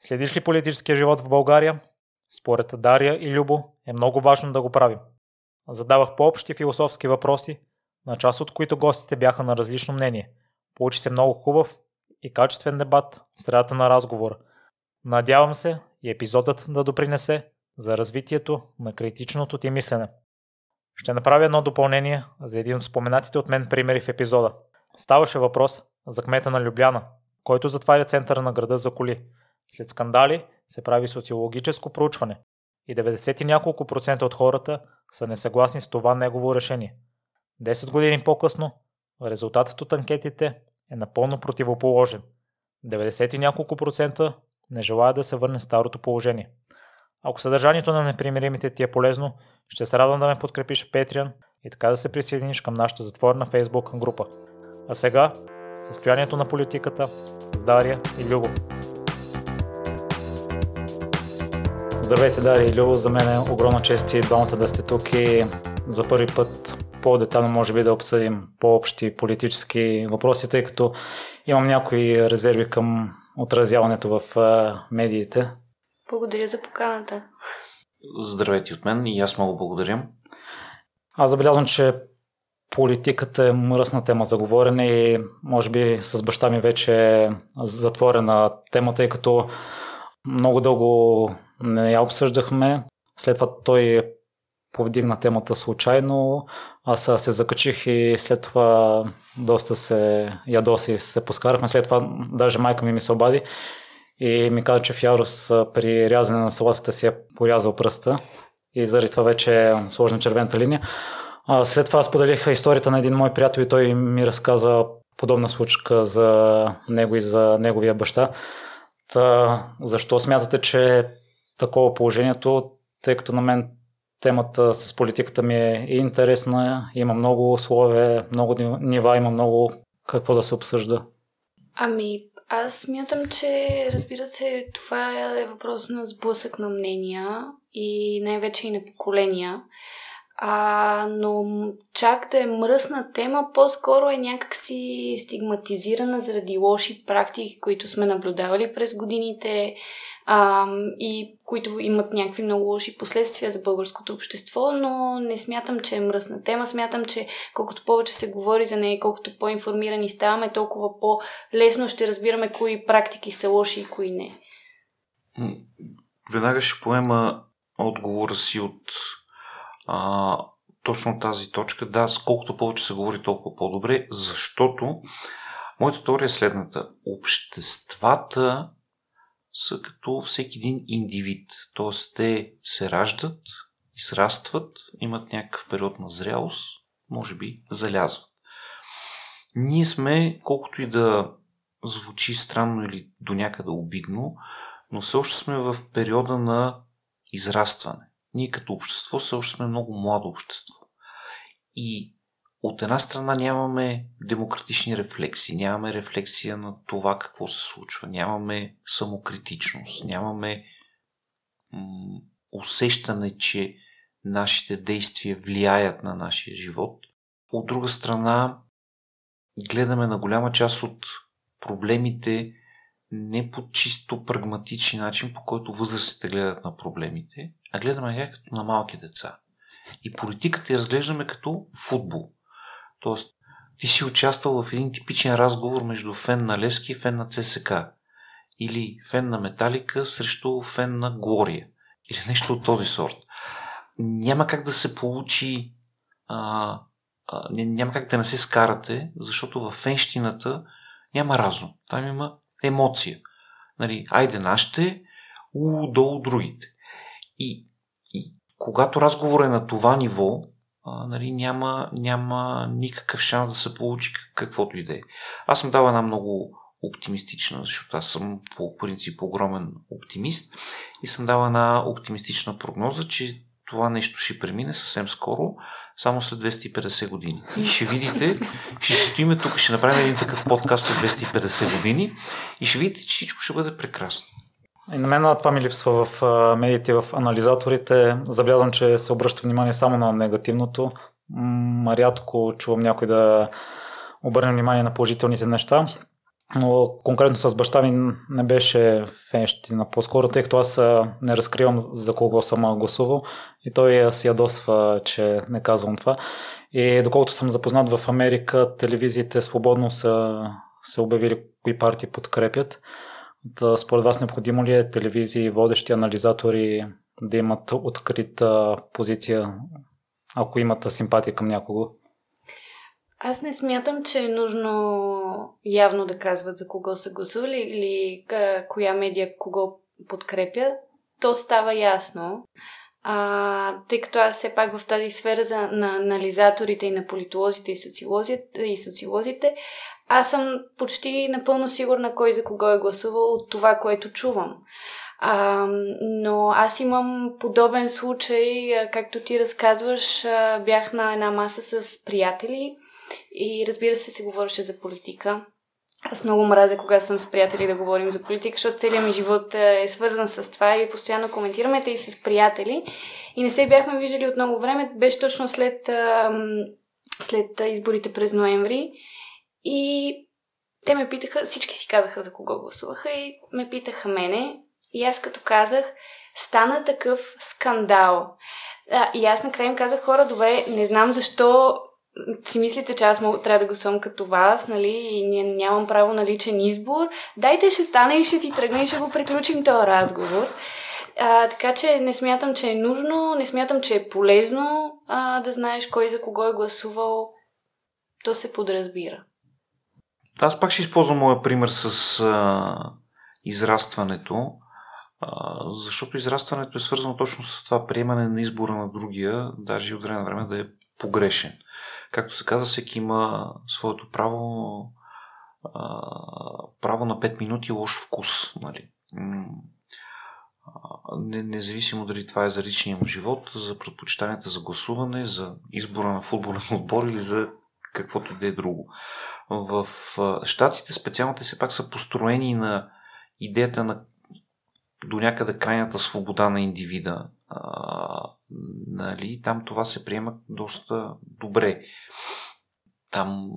Следиш ли политическия живот в България? Според Дария и Любо е много важно да го правим. Задавах по-общи философски въпроси, на част от които гостите бяха на различно мнение. Получи се много хубав и качествен дебат в средата на разговора. Надявам се и епизодът да допринесе за развитието на критичното ти мислене. Ще направя едно допълнение за един от споменатите от мен примери в епизода. Ставаше въпрос за кмета на Любляна, който затваря центъра на града за коли. След скандали се прави социологическо проучване и 90 и няколко процента от хората са несъгласни с това негово решение. 10 години по-късно резултатът от анкетите е напълно противоположен. 90 и няколко процента не желая да се върне в старото положение. Ако съдържанието на непримиримите ти е полезно, ще се радвам да ме подкрепиш в Patreon и така да се присъединиш към нашата затворена Facebook група. А сега, състоянието на политиката с Дария и Любо. Здравейте, Дария и Любо. За мен е огромна чест и двамата да сте тук и за първи път по-детално може би да обсъдим по-общи политически въпроси, тъй като имам някои резерви към отразяването в медиите. Благодаря за поканата. Здравейте от мен и аз много благодаря. Аз забелязвам, че политиката е мръсна тема за говорене и може би с баща ми вече е затворена темата, тъй като много дълго не я обсъждахме. След това той повдигна темата случайно. Аз се закачих и след това доста се ядоси се поскарахме. След това даже майка ми ми се обади и ми каза, че в Ярус при рязане на салатата си е порязал пръста и заради това вече е сложна червената линия. А, след това споделих историята на един мой приятел и той ми разказа подобна случка за него и за неговия баща. Та, защо смятате, че е такова положението, тъй като на мен темата с политиката ми е интересна, има много условия, много нива, има много какво да се обсъжда. Ами, аз смятам, че разбира се, това е въпрос на сблъсък на мнения и най-вече и на поколения. А, но чак да е мръсна тема, по-скоро е някакси стигматизирана заради лоши практики, които сме наблюдавали през годините а, и които имат някакви много лоши последствия за българското общество, но не смятам, че е мръсна тема. Смятам, че колкото повече се говори за нея, колкото по-информирани ставаме, толкова по-лесно ще разбираме кои практики са лоши и кои не. Веднага ще поема отговора си от а, точно тази точка. Да, колкото повече се говори, толкова по-добре, защото моята теория е следната. Обществата са като всеки един индивид. Т.е. те се раждат, израстват, имат някакъв период на зрялост, може би залязват. Ние сме, колкото и да звучи странно или до някъде обидно, но все още сме в периода на израстване. Ние като общество все още сме много младо общество. И от една страна нямаме демократични рефлекси, нямаме рефлексия на това какво се случва, нямаме самокритичност, нямаме м- усещане, че нашите действия влияят на нашия живот. От друга страна, гледаме на голяма част от проблемите не по чисто прагматичен начин, по който възрастите гледат на проблемите, а гледаме ги като на малки деца. И политиката я разглеждаме като футбол. Тоест, ти си участвал в един типичен разговор между фен на Левски и фен на ЦСК. Или фен на Металика срещу фен на Глория. Или нещо от този сорт. Няма как да се получи. А, а, няма как да не се скарате, защото в фенщината няма разум. Там има емоция. Нали, айде нашите, у, долу другите. И, и когато разговор е на това ниво, нали, няма, няма никакъв шанс да се получи каквото и да е. Аз съм дал една много оптимистична, защото аз съм по принцип огромен оптимист и съм дал една оптимистична прогноза, че това нещо ще премине съвсем скоро, само след 250 години. И ще видите, ще стоиме тук, ще направим един такъв подкаст след 250 години и ще видите, че всичко ще бъде прекрасно. И на мен това ми липсва в медиите, в анализаторите. Забелязвам, че се обръща внимание само на негативното. Рядко чувам някой да обърне внимание на положителните неща. но конкретно с баща ми не беше фенщина по-скоро, тъй като аз не разкривам за кого съм гласувал и той се ядосва, че не казвам това. И доколкото съм запознат в Америка, телевизиите свободно са се обявили кои партии подкрепят. Да, според вас необходимо ли е телевизии, водещи анализатори да имат открита позиция, ако имат симпатия към някого? Аз не смятам, че е нужно явно да казват за кого са гласували или коя медия кого подкрепя. То става ясно. А, тъй като аз все пак в тази сфера за, на анализаторите и на политолозите и социолозите, и социолозите, аз съм почти напълно сигурна кой за кого е гласувал от това, което чувам. А, но аз имам подобен случай, както ти разказваш, бях на една маса с приятели и разбира се се говореше за политика. Аз много мразя, когато съм с приятели да говорим за политика, защото целият ми живот е свързан с това и постоянно коментираме те и с приятели. И не се бяхме виждали от много време. Беше точно след, след изборите през ноември. И те ме питаха, всички си казаха за кого гласуваха и ме питаха мене. И аз като казах, стана такъв скандал. А, и аз накрая им казах, хора, добре, не знам защо си мислите, че аз мога, трябва да гласувам като вас, нали, и нямам право на личен избор, дайте ще стане и ще си тръгне и ще го приключим този разговор. А, така че не смятам, че е нужно, не смятам, че е полезно а, да знаеш кой за кого е гласувал. То се подразбира. Аз пак ще използвам моя пример с а, израстването, а, защото израстването е свързано точно с това приемане на избора на другия, даже и от време на време да е погрешен. Както се каза, всеки има своето право, а, право на 5 минути лош вкус. Нали? Не, независимо дали това е за личния му живот, за предпочитанията за гласуване, за избора на футболен отбор или за каквото да е друго. В Штатите специално все пак са построени на идеята на до някъде крайната свобода на индивида. А, нали, там това се приема доста добре. Там,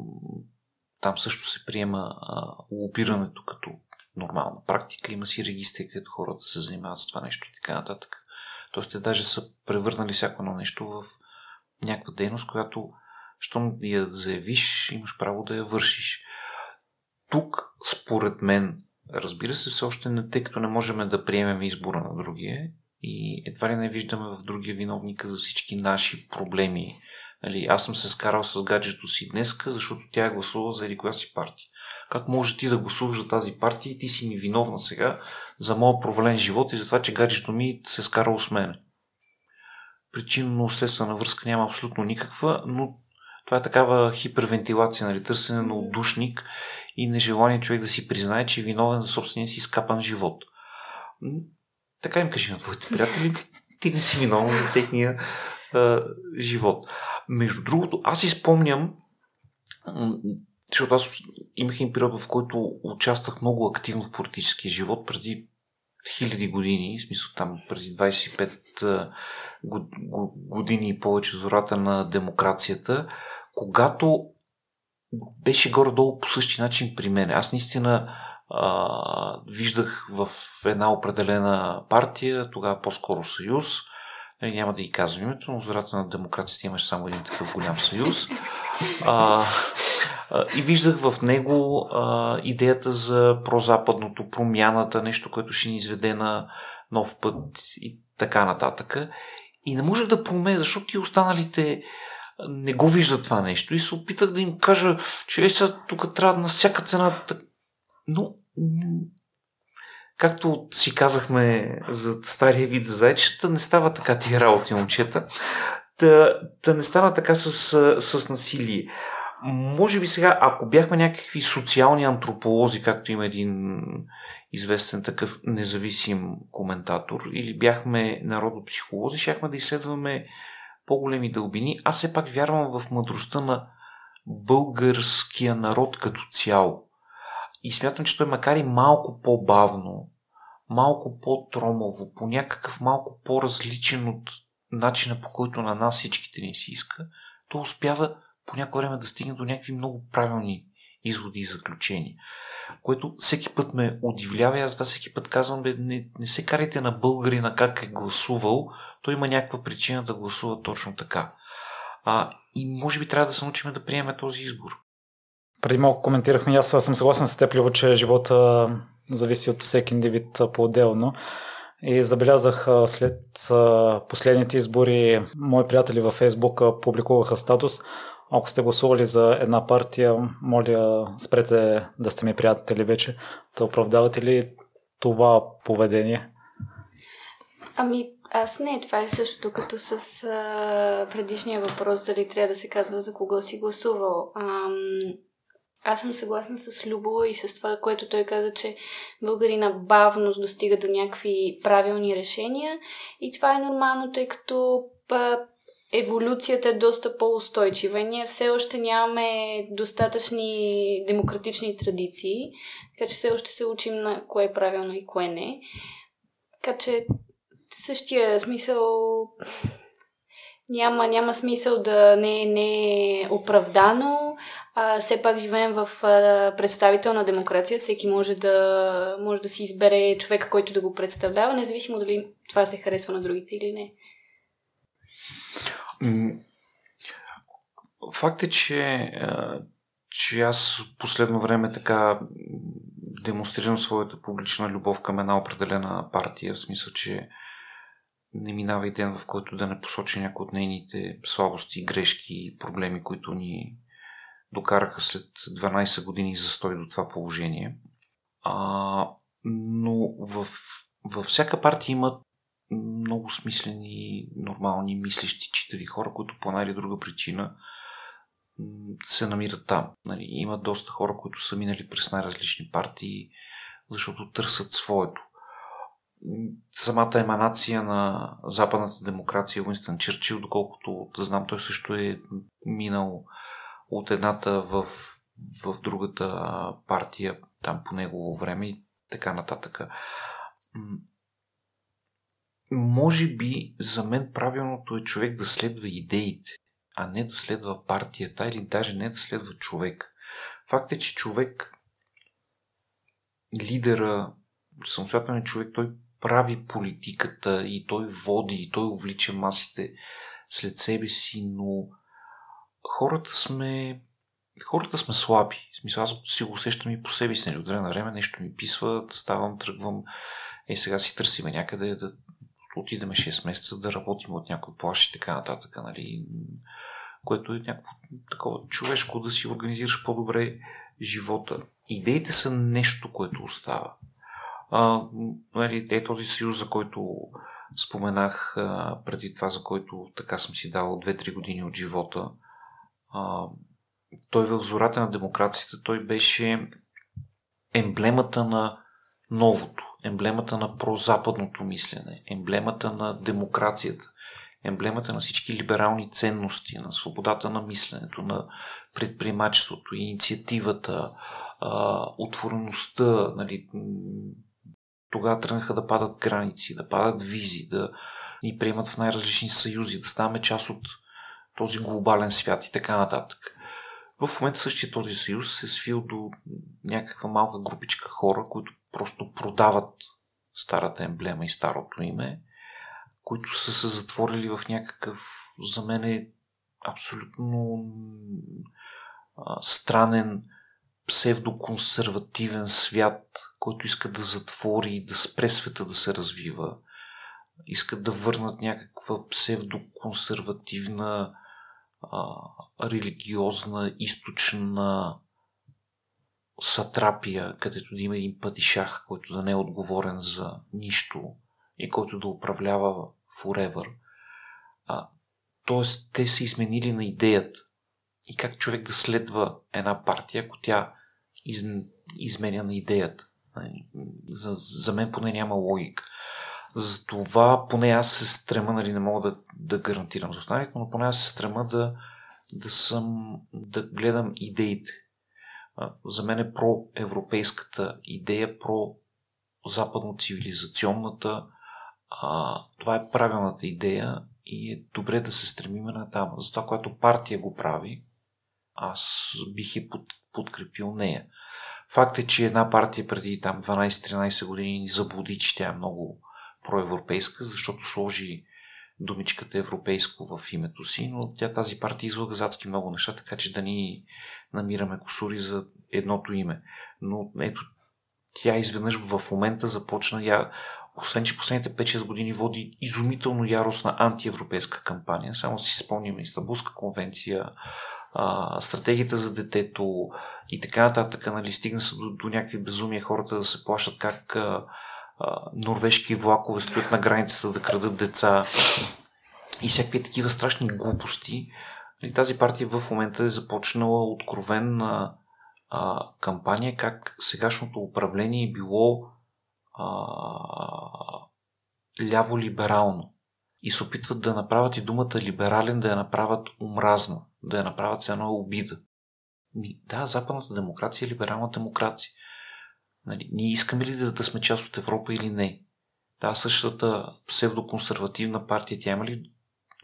там също се приема а, лобирането като нормална практика. Има си регистри, където хората се занимават с това нещо и така нататък. Тоест, те даже са превърнали всяко едно нещо в някаква дейност, която, щом я заявиш, имаш право да я вършиш. Тук, според мен, разбира се, все още не, тъй като не можем да приемем избора на другия и едва ли не виждаме в другия виновника за всички наши проблеми. Нали, аз съм се скарал с гаджето си днеска, защото тя е гласува за коя си партия. Как може ти да гласуваш за тази партия и ти си ми виновна сега за моят провален живот и за това, че гаджето ми се е скарало с мен. Причинно-следствена връзка няма абсолютно никаква, но това е такава хипервентилация, нали, търсене на отдушник и нежелание човек да си признае, че е виновен за собствения си скапан живот. Така им кажи на твоите приятели, ти не си виновен за техния а, живот. Между другото, аз изпомням, защото аз имах един период, в който участвах много активно в политическия живот преди хиляди години, в смисъл там преди 25 години и повече зората на демокрацията, когато беше горе-долу по същия начин при мен. Аз наистина а, виждах в една определена партия, тогава по-скоро съюз, нали, няма да ги казвам името, но зората на демокрацията имаше само един такъв голям съюз. А, и виждах в него а, идеята за прозападното, промяната, нещо, което ще ни изведе на нов път и така нататък. И не можех да променя, защото ти останалите не го виждат това нещо. И се опитах да им кажа, че е сега тук трябва на всяка цена. Но, както си казахме за стария вид за зайчета, не става така тия работи, момчета. Да, да не стана така с, с насилие. Може би сега, ако бяхме някакви социални антрополози, както има един известен такъв независим коментатор, или бяхме народопсихолози, щяхме да изследваме по-големи дълбини. Аз все пак вярвам в мъдростта на българския народ като цяло. И смятам, че той макар и малко по-бавно, малко по-тромово, по някакъв малко по-различен от начина по който на нас всичките ни си иска, то успява по някое време да стигне до някакви много правилни изводи и заключения. Което всеки път ме удивлява и аз това всеки път казвам, бе, не, не се карайте на българина как е гласувал, той има някаква причина да гласува точно така. А, и може би трябва да се научим да приемем този избор. Преди малко коментирахме, аз съм съгласен с теб, че живота зависи от всеки индивид по-отделно. И забелязах след последните избори, мои приятели във Фейсбук публикуваха статус. Ако сте гласували за една партия, моля спрете да сте ми приятели вече. Да оправдавате ли това поведение? Ами, аз не. Това е същото като с а, предишния въпрос, дали трябва да се казва за кого си гласувал. Ам, аз съм съгласна с Любо и с това, което той каза, че българина бавно достига до някакви правилни решения и това е нормално, тъй като па, еволюцията е доста по-устойчива ние все още нямаме достатъчни демократични традиции, така че все още се учим на кое е правилно и кое не. Така че същия смисъл няма, няма смисъл да не, не е оправдано. А, все пак живеем в а, представителна демокрация. Всеки може да, може да си избере човека, който да го представлява, независимо дали това се харесва на другите или не. Факт е, че, че аз последно време така демонстрирам своята публична любов към една определена партия, в смисъл, че не минава и ден, в който да не посочи някои от нейните слабости, грешки и проблеми, които ни докараха след 12 години застой до това положение. А, но в, във всяка партия има много смислени, нормални, мислещи, читави хора, които по една или друга причина се намират там. Нали, има доста хора, които са минали през най-различни партии, защото търсят своето самата еманация на западната демокрация Уинстън Черчил, доколкото да знам, той също е минал от едната в, в другата партия, там по негово време и така нататък. Може би за мен правилното е човек да следва идеите, а не да следва партията или даже не да следва човек. Факт е, че човек, лидера, самостоятелен човек, той прави политиката и той води, и той увлича масите след себе си, но хората сме хората сме слаби. В смисъл, аз си го усещам и по себе си. Нали? От време на време нещо ми писва, ставам, тръгвам. Е, сега си търсиме някъде да отидеме 6 месеца да работим от някой плаш и така нататък. Нали? Което е някакво такова човешко да си организираш по-добре живота. Идеите са нещо, което остава. А, нали, е този съюз, за който споменах а, преди това, за който така съм си дал 2-3 години от живота. А, той в зората на демокрацията, той беше емблемата на новото, емблемата на прозападното мислене, емблемата на демокрацията, емблемата на всички либерални ценности, на свободата на мисленето, на предприемачеството, инициативата, отвореността, нали, тогава тръгнаха да падат граници, да падат визи, да ни приемат в най-различни съюзи, да ставаме част от този глобален свят и така нататък. В момента същия този съюз се свил до някаква малка групичка хора, които просто продават старата емблема и старото име, които са се затворили в някакъв, за мен е абсолютно странен псевдоконсервативен свят, който иска да затвори и да спре света да се развива. Искат да върнат някаква псевдоконсервативна, а, религиозна, източна сатрапия, където да има един пътишах, който да не е отговорен за нищо и който да управлява forever. А, тоест, те са изменили на идеята и как човек да следва една партия, ако тя из, изменя на идеята. Нали, за, за мен поне няма логика. Затова поне аз се стрема, нали, не мога да, да гарантирам за останалите, но поне аз се стрема да, да съм, да гледам идеите. За мен е проевропейската идея, про западно-цивилизационната. Това е правилната идея и е добре да се стремиме на там. За това, което партия го прави, аз бих и под, подкрепил нея. Факт е, че една партия преди там 12-13 години ни заблуди, че тя е много проевропейска, защото сложи думичката европейско в името си, но тя тази партия излага задски много неща, така че да ни намираме косури за едното име. Но ето, тя изведнъж в момента започна, я, освен че последните 5-6 години води изумително яростна антиевропейска кампания. Само си спомним Истанбулска конвенция, стратегията за детето и така нататък. Нали, стигна се до, до някакви безумия хората да се плащат как а, а, норвежки влакове стоят на границата да крадат деца и всякакви такива страшни глупости. Нали, тази партия в момента е започнала откровенна а, кампания как сегашното управление е било а, ляво-либерално и се опитват да направят и думата либерален да я направят омразна, да я направят с едно обида. Да, западната демокрация е либерална демокрация. Нали, ние искаме ли да, да сме част от Европа или не? Да, същата псевдоконсервативна партия, тя има ли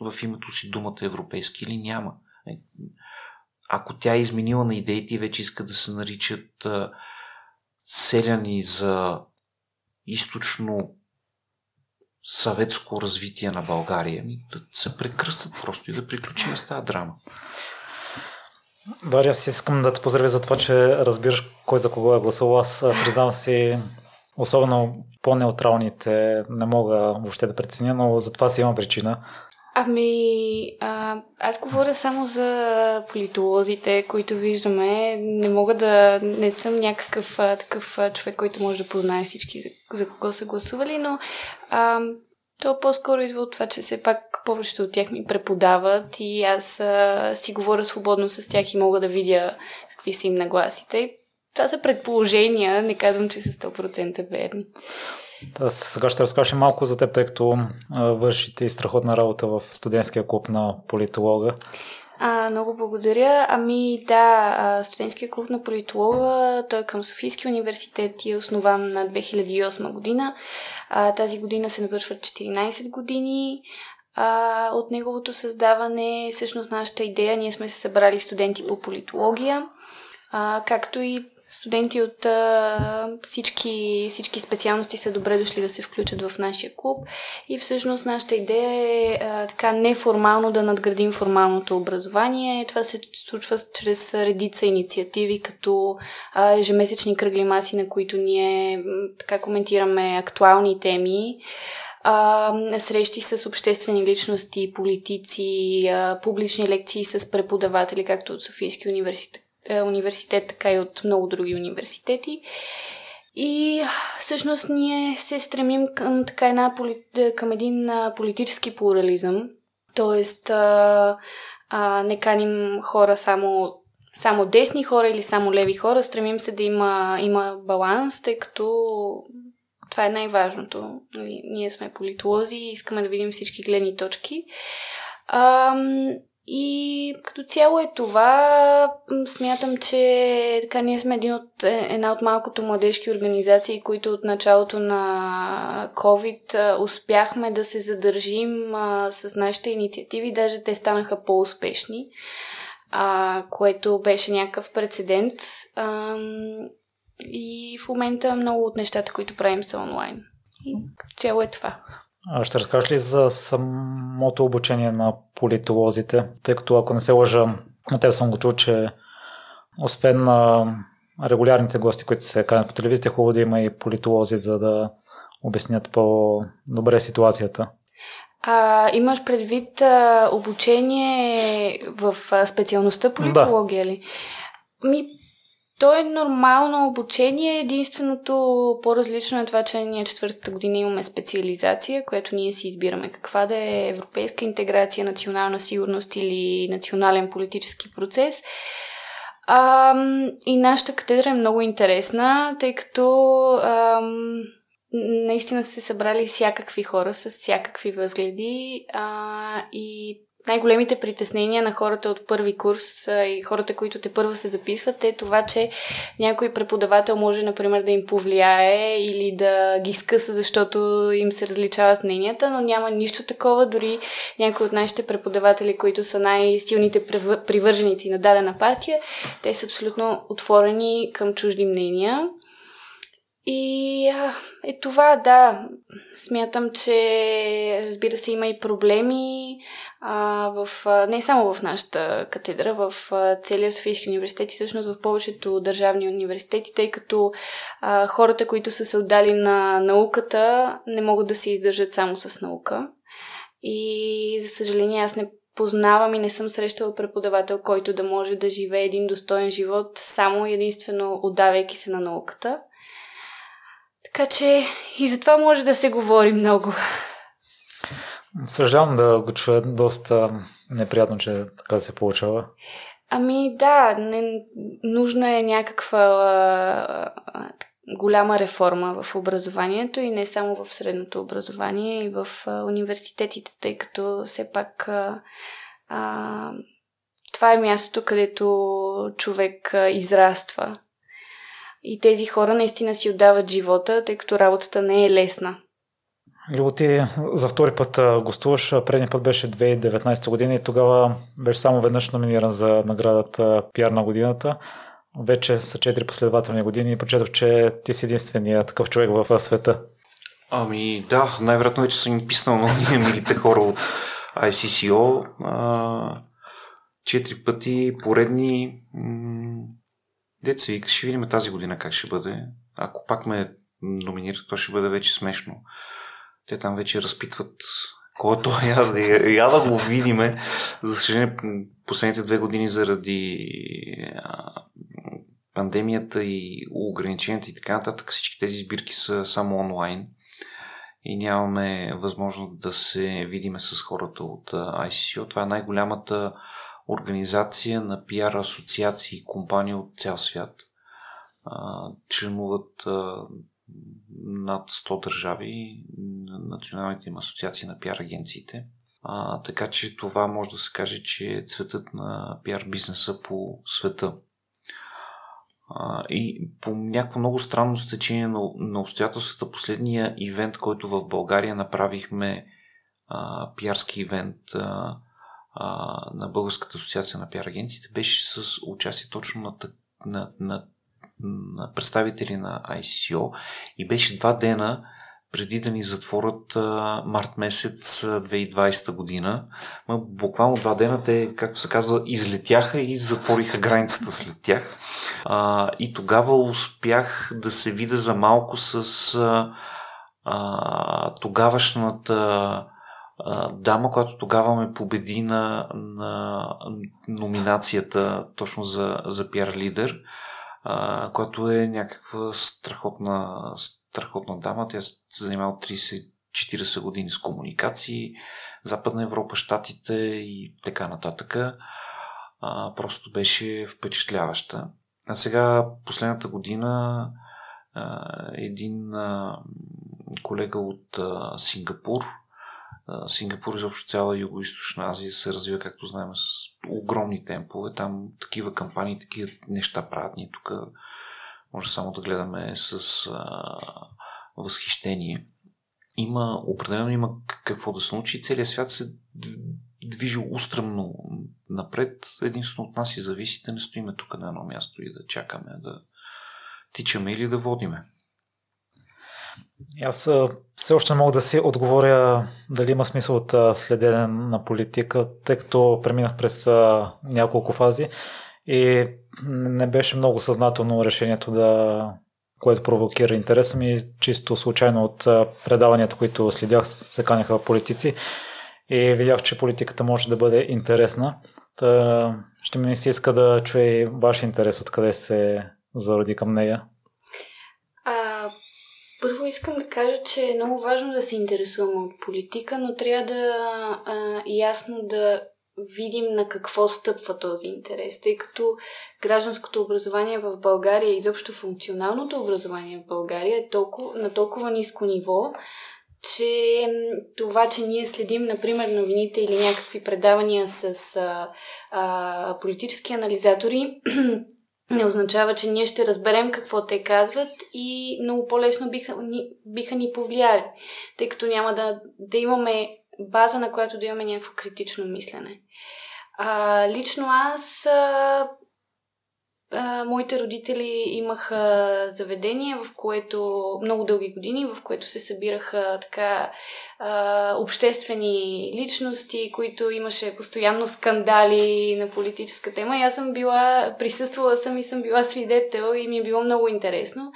в името си думата европейски или няма? Е, ако тя е изменила на идеите и вече иска да се наричат а, селяни за източно съветско развитие на България, ми да се прекръстат просто и да приключим с тази драма. Дария, аз искам да те поздравя за това, че разбираш кой за кого е гласувал. Аз признавам си, особено по-неутралните не мога въобще да преценя, но за това си има причина. Ами, а, аз говоря само за политолозите, които виждаме. Не мога да... Не съм някакъв а, такъв а, човек, който може да познае всички за, за кого са гласували, но а, то по-скоро идва от това, че все пак повечето от тях ми преподават и аз а, си говоря свободно с тях и мога да видя какви са им нагласите. Това са предположения, не казвам, че са 100% верни. Да, сега ще разкажа малко за теб, тъй като вършите и страхотна работа в студентския клуб на политолога. А, много благодаря. Ами да, студентския клуб на политолога, той е към Софийския университет и е основан на 2008 година. А, тази година се навършват 14 години. А, от неговото създаване, всъщност нашата идея, ние сме се събрали студенти по политология, а, както и студенти от а, всички, всички специалности са добре дошли да се включат в нашия клуб и всъщност нашата идея е а, така неформално да надградим формалното образование. Това се случва чрез редица инициативи, като а, ежемесечни кръгли маси, на които ние така коментираме актуални теми а, срещи с обществени личности, политици, а, публични лекции с преподаватели, както от Софийски университет, университет, така и от много други университети. И всъщност ние се стремим към, така една, към един политически плурализъм. А, не каним хора само, само десни хора или само леви хора. Стремим се да има, има баланс, тъй като това е най-важното. Нали, ние сме политолози и искаме да видим всички гледни точки. И като цяло е това. Смятам, че така ние сме един от, е, една от малкото младежки организации, които от началото на COVID успяхме да се задържим с нашите инициативи. Даже те станаха по-успешни, което беше някакъв прецедент. И в момента много от нещата, които правим са онлайн. И като цяло е това. А ще разкажеш ли за самото обучение на политолозите? Тъй като ако не се лъжа, на теб съм го чул, че освен на регулярните гости, които се канят по телевизията, е хубаво да има и политолози, за да обяснят по-добре ситуацията. А, имаш предвид а, обучение в а, специалността политология да. ли? Ми, то е нормално обучение. Единственото по-различно е това, че ние четвъртата година имаме специализация, която ние си избираме каква да е европейска интеграция, национална сигурност или национален политически процес. А, и нашата катедра е много интересна, тъй като ам, наистина са се събрали всякакви хора с всякакви възгледи а, и най-големите притеснения на хората от първи курс и хората, които те първа се записват, е това, че някой преподавател може, например, да им повлияе или да ги скъса, защото им се различават мненията, но няма нищо такова. Дори някои от нашите преподаватели, които са най-силните привърженици на дадена партия, те са абсолютно отворени към чужди мнения. И а, е това, да. Смятам, че разбира се има и проблеми а, в, не само в нашата катедра, в целия Софийски университет и всъщност в повечето държавни университети, тъй като а, хората, които са се отдали на науката, не могат да се издържат само с наука. И за съжаление аз не познавам и не съм срещала преподавател, който да може да живее един достоен живот само единствено отдавайки се на науката. Така че и за това може да се говори много. Съжалявам да го чуя доста неприятно, че така се получава. Ами да, не, нужна е някаква а, голяма реформа в образованието и не само в средното образование, и в а, университетите, тъй като все пак а, а, това е мястото, където човек а, израства. И тези хора наистина си отдават живота, тъй като работата не е лесна. Любо, ти за втори път гостуваш. Предния път беше 2019 година и тогава беше само веднъж номиниран за наградата Пиар на годината. Вече са 4 последователни години и прочетох, че ти си единствения такъв човек в света. Ами да, най-вероятно е, че съм писнал на милите хора от ICCO. Четири пъти поредни Деца вика, ще видим тази година как ще бъде. Ако пак ме номинират, то ще бъде вече смешно. Те там вече разпитват кой е то, я, да го видиме. За съжаление, последните две години заради а, пандемията и ограниченията и така нататък, всички тези сбирки са само онлайн и нямаме възможност да се видиме с хората от ICCO. Това е най-голямата организация на пиар асоциации и компании от цял свят. членуват над 100 държави, националните им асоциации на пиар агенциите. А, така че това може да се каже, че е цветът на пиар бизнеса по света. А, и по някакво много странно стечение на, на обстоятелствата, последния ивент, който в България направихме, а, пиарски ивент, а, на Българската асоциация на пиар агенциите беше с участие точно на, на, на представители на ICO и беше два дена преди да ни затворят а, март месец 2020 година. Ма, буквално два дена те, както се казва, излетяха и затвориха границата след тях. А, и тогава успях да се видя за малко с а, а, тогавашната дама, която тогава ме победи на, на номинацията точно за, за пиар лидер, а, която е някаква страхотна, страхотна дама. Тя се занимава 30-40 години с комуникации, Западна Европа, Штатите и така нататък. А, просто беше впечатляваща. А сега, последната година, а, един а, колега от а, Сингапур, Сингапур, изобщо цяла Юго-Источна Азия се развива, както знаем, с огромни темпове. Там такива кампании, такива неща правят. Ние тук може само да гледаме с а, възхищение. Има, определено има какво да се научи. Целият свят се движи устръмно напред. Единствено от нас и зависи да не стоиме тук на едно място и да чакаме да тичаме или да водиме. Аз все още не мога да си отговоря дали има смисъл от следене на политика, тъй като преминах през няколко фази и не беше много съзнателно решението да което провокира интереса ми, чисто случайно от предаванията, които следях, се каняха политици и видях, че политиката може да бъде интересна. Та, ще ми се иска да чуя и ваш интерес, откъде се зароди към нея. Първо искам да кажа, че е много важно да се интересуваме от политика, но трябва да а, ясно да видим на какво стъпва този интерес, тъй като гражданското образование в България, изобщо функционалното образование в България е толкова, на толкова ниско ниво, че това, че ние следим, например, новините или някакви предавания с а, а, политически анализатори, не означава, че ние ще разберем какво те казват и много по-лесно биха ни, биха ни повлияли, тъй като няма да, да имаме база, на която да имаме някакво критично мислене. А, лично аз а, моите родители имаха заведение, в което много дълги години, в което се събираха така а, обществени личности, които имаше постоянно скандали на политическа тема. И аз съм била, присъствала съм и съм била свидетел и ми е било много интересно.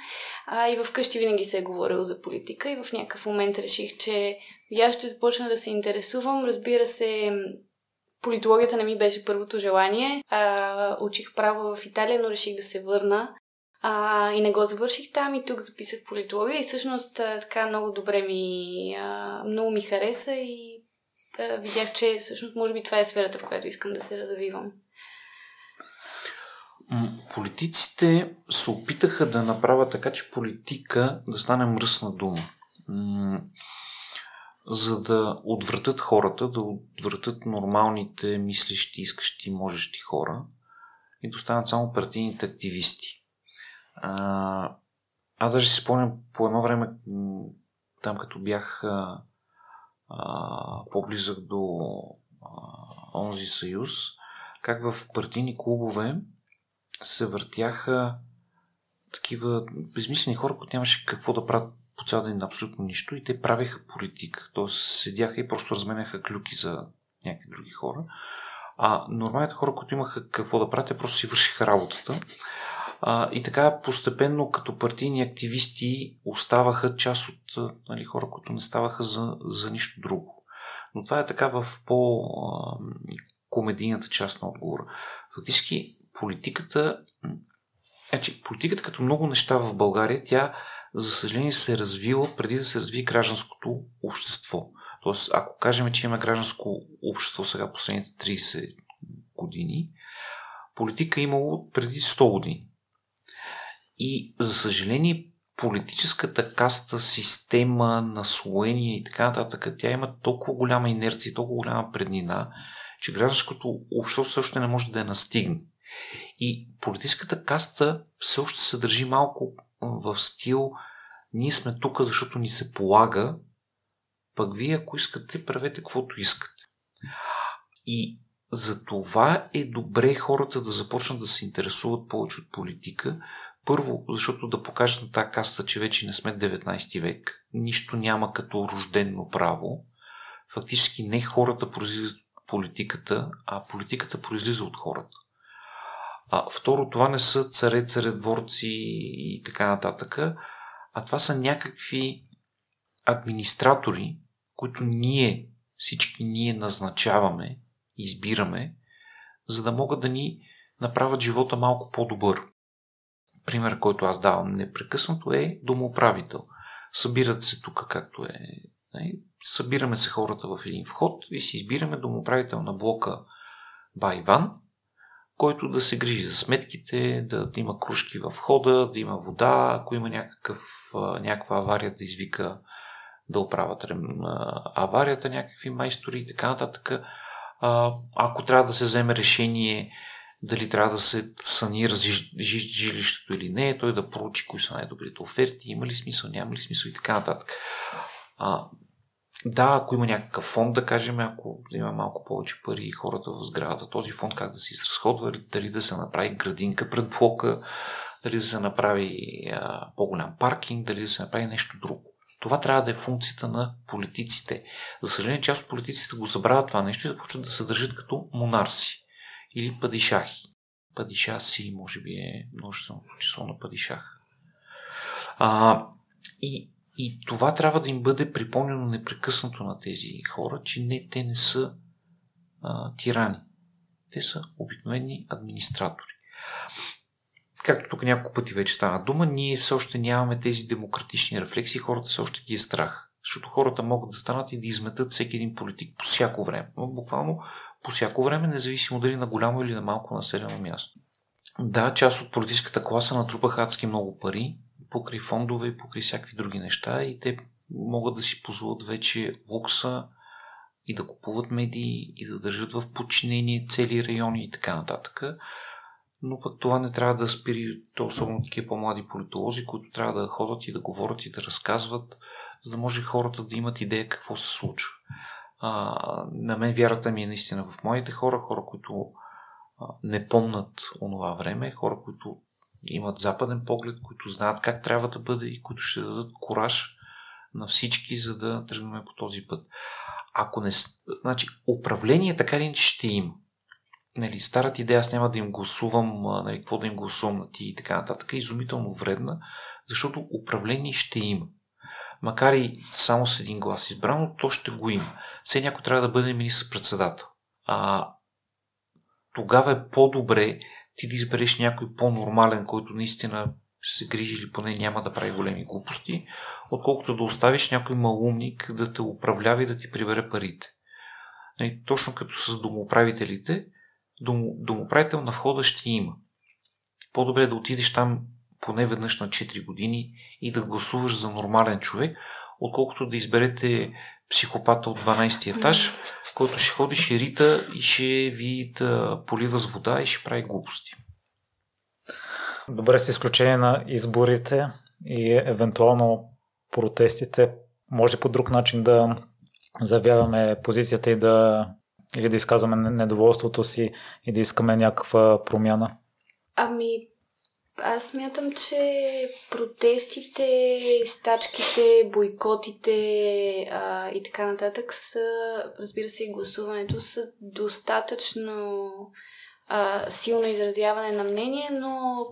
А, и вкъщи винаги се е говорило за политика и в някакъв момент реших, че аз ще започна да се интересувам. Разбира се, Политологията не ми беше първото желание. А, учих право в Италия, но реших да се върна. А, и не го завърших там и тук записах политология и всъщност така много добре ми, а, много ми хареса и а, видях, че всъщност може би това е сферата, в която искам да се развивам. Политиците се опитаха да направят така, че политика да стане мръсна дума за да отвратят хората, да отвратят нормалните, мислещи, искащи, можещи хора и да останат само партийните активисти. А, аз даже си спомням по едно време, там като бях а, а, по-близък до а, онзи съюз, как в партийни клубове се въртяха такива безмислени хора, които нямаше какво да правят по цял ден абсолютно нищо и те правеха политика. Тоест седяха и просто разменяха клюки за някакви други хора. А нормалните хора, които имаха какво да правят, просто си вършиха работата. А, и така постепенно като партийни активисти оставаха част от нали, хора, които не ставаха за, за нищо друго. Но това е така в по-комедийната част на отговора. Фактически политиката, значи, политиката като много неща в България, тя за съжаление, се е развила преди да се разви гражданското общество. Тоест, ако кажем, че има гражданско общество сега последните 30 години, политика е имало преди 100 години. И, за съжаление, политическата каста, система, наслоение и така нататък, тя има толкова голяма инерция, толкова голяма преднина, че гражданското общество също не може да я настигне. И политическата каста все още се държи малко в стил ние сме тук, защото ни се полага, пък вие, ако искате, правете каквото искате. И за това е добре хората да започнат да се интересуват повече от политика. Първо, защото да покажат на тази каста, че вече не сме 19 век. Нищо няма като рождено право. Фактически не хората произлизат от политиката, а политиката произлиза от хората. А, второ, това не са царе, царедворци и така нататък, а това са някакви администратори, които ние, всички ние назначаваме, избираме, за да могат да ни направят живота малко по-добър. Пример, който аз давам непрекъснато е домоуправител. Събират се тук, както е. Събираме се хората в един вход и си избираме домоуправител на блока Байван който да се грижи за сметките, да, да има кружки в хода, да има вода, ако има някакъв, някаква авария да извика да оправят аварията, някакви майстори и така нататък. Ако трябва да се вземе решение дали трябва да се санира жилището или не, той да проучи кои са най-добрите оферти, има ли смисъл, няма ли смисъл и така нататък. Да, ако има някакъв фонд, да кажем, ако има малко повече пари и хората в сградата, този фонд как да се изразходва, дали да се направи градинка пред блока, дали да се направи а, по-голям паркинг, дали да се направи нещо друго. Това трябва да е функцията на политиците. За съжаление, част от политиците го забравят това нещо и започват да се държат като монарси или падишахи. Падишаси, може би е множествено число на падишах. А, и и това трябва да им бъде припомнено непрекъснато на тези хора, че не, те не са а, тирани. Те са обикновени администратори. Както тук няколко пъти вече стана дума, ние все още нямаме тези демократични рефлексии, хората все още ги е страх. Защото хората могат да станат и да изметат всеки един политик по всяко време. Но буквално по всяко време, независимо дали на голямо или на малко населено място. Да, част от политическата класа натрупаха адски много пари, покри фондове и покри всякакви други неща и те могат да си позволят вече лукса и да купуват медии и да държат в подчинение цели райони и така нататък. Но пък това не трябва да спири то особено такива по-млади политолози, които трябва да ходят и да говорят и да разказват, за да може хората да имат идея какво се случва. А, на мен вярата ми е наистина в моите хора, хора, които не помнат онова време, хора, които имат западен поглед, които знаят как трябва да бъде и които ще дадат кораж на всички, за да тръгнем по този път. Ако не. Значи, управление така ли ще има. Нали, старата идея, аз няма да им гласувам, нали, какво да им гласувам на ти и така нататък, е изумително вредна, защото управление ще има. Макар и само с един глас избрано, то ще го има. Все някой трябва да бъде министър-председател. А тогава е по-добре ти да избереш някой по-нормален, който наистина ще се грижи или поне няма да прави големи глупости, отколкото да оставиш някой малумник да те управлява и да ти прибере парите. И точно като с домоправителите, дом, домоправител на входа ще има. По-добре е да отидеш там поне веднъж на 4 години и да гласуваш за нормален човек, отколкото да изберете психопата от 12 етаж, който ще ходи, ще рита и ще ви да полива с вода и ще прави глупости. Добре, с изключение на изборите и евентуално протестите, може по друг начин да заявяваме позицията и да или да изказваме недоволството си и да искаме някаква промяна? Ами, аз мятам, че протестите, стачките, бойкотите а, и така нататък са, разбира се, и гласуването са достатъчно а, силно изразяване на мнение, но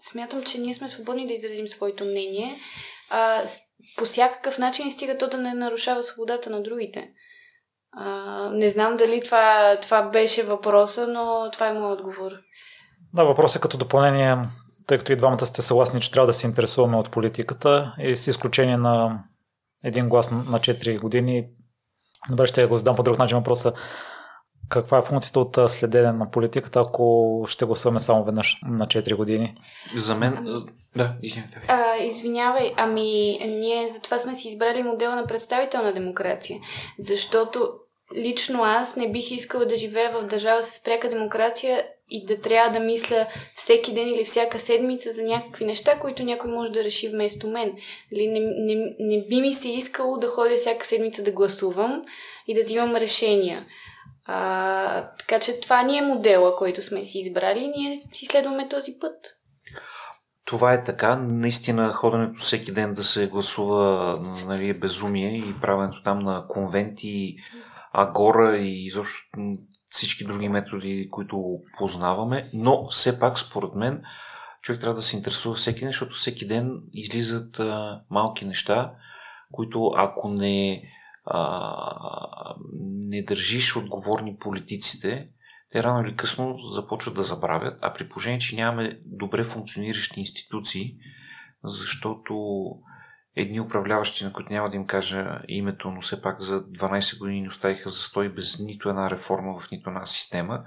смятам, че ние сме свободни да изразим своето мнение а, по всякакъв начин, стига то да не нарушава свободата на другите. А, не знам дали това, това беше въпроса, но това е моят отговор. Да, въпросът е като допълнение, тъй като и двамата сте съгласни, че трябва да се интересуваме от политиката и с изключение на един глас на 4 години, добре ще го задам по друг начин въпроса. Каква е функцията от следене на политиката, ако ще гласуваме само веднъж на 4 години? За мен... Да, извинявай. А, извинявай, ами ние затова сме си избрали модела на представителна демокрация, защото лично аз не бих искала да живея в държава с пряка демокрация и да трябва да мисля всеки ден или всяка седмица за някакви неща, които някой може да реши вместо мен. Нали, не, не, не би ми се искало да ходя всяка седмица да гласувам и да взимам решения. А, така че това ни е модела, който сме си избрали ние си следваме този път. Това е така. Наистина ходенето всеки ден да се гласува нали, е безумие и правенето там на конвенти, агора и изобщо всички други методи, които познаваме, но все пак, според мен, човек трябва да се интересува всеки ден, защото всеки ден излизат а, малки неща, които ако не, а, не държиш отговорни политиците, те рано или късно започват да забравят, а при положение, че нямаме добре функциониращи институции, защото едни управляващи, на които няма да им кажа името, но все пак за 12 години оставиха за стой без нито една реформа в нито една система.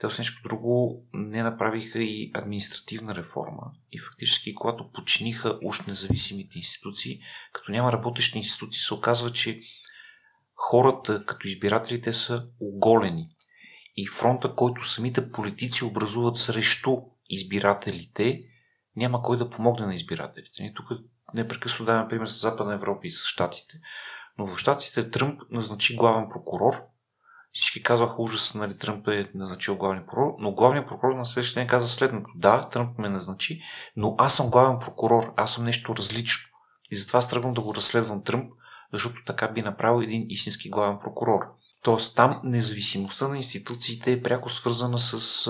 Те освен всичко друго не направиха и административна реформа. И фактически, когато починиха уж независимите институции, като няма работещи институции, се оказва, че хората като избирателите са оголени. И фронта, който самите политици образуват срещу избирателите, няма кой да помогне на избирателите. Тук непрекъснато даваме пример с Западна Европа и с Штатите. Но в Штатите Тръмп назначи главен прокурор. Всички казваха ужас, нали, Тръмп е назначил главен прокурор, но главният прокурор на следващия ден каза следното. Да, Тръмп ме назначи, но аз съм главен прокурор, аз съм нещо различно. И затова аз тръгвам да го разследвам Тръмп, защото така би направил един истински главен прокурор. Тоест там независимостта на институциите е пряко свързана с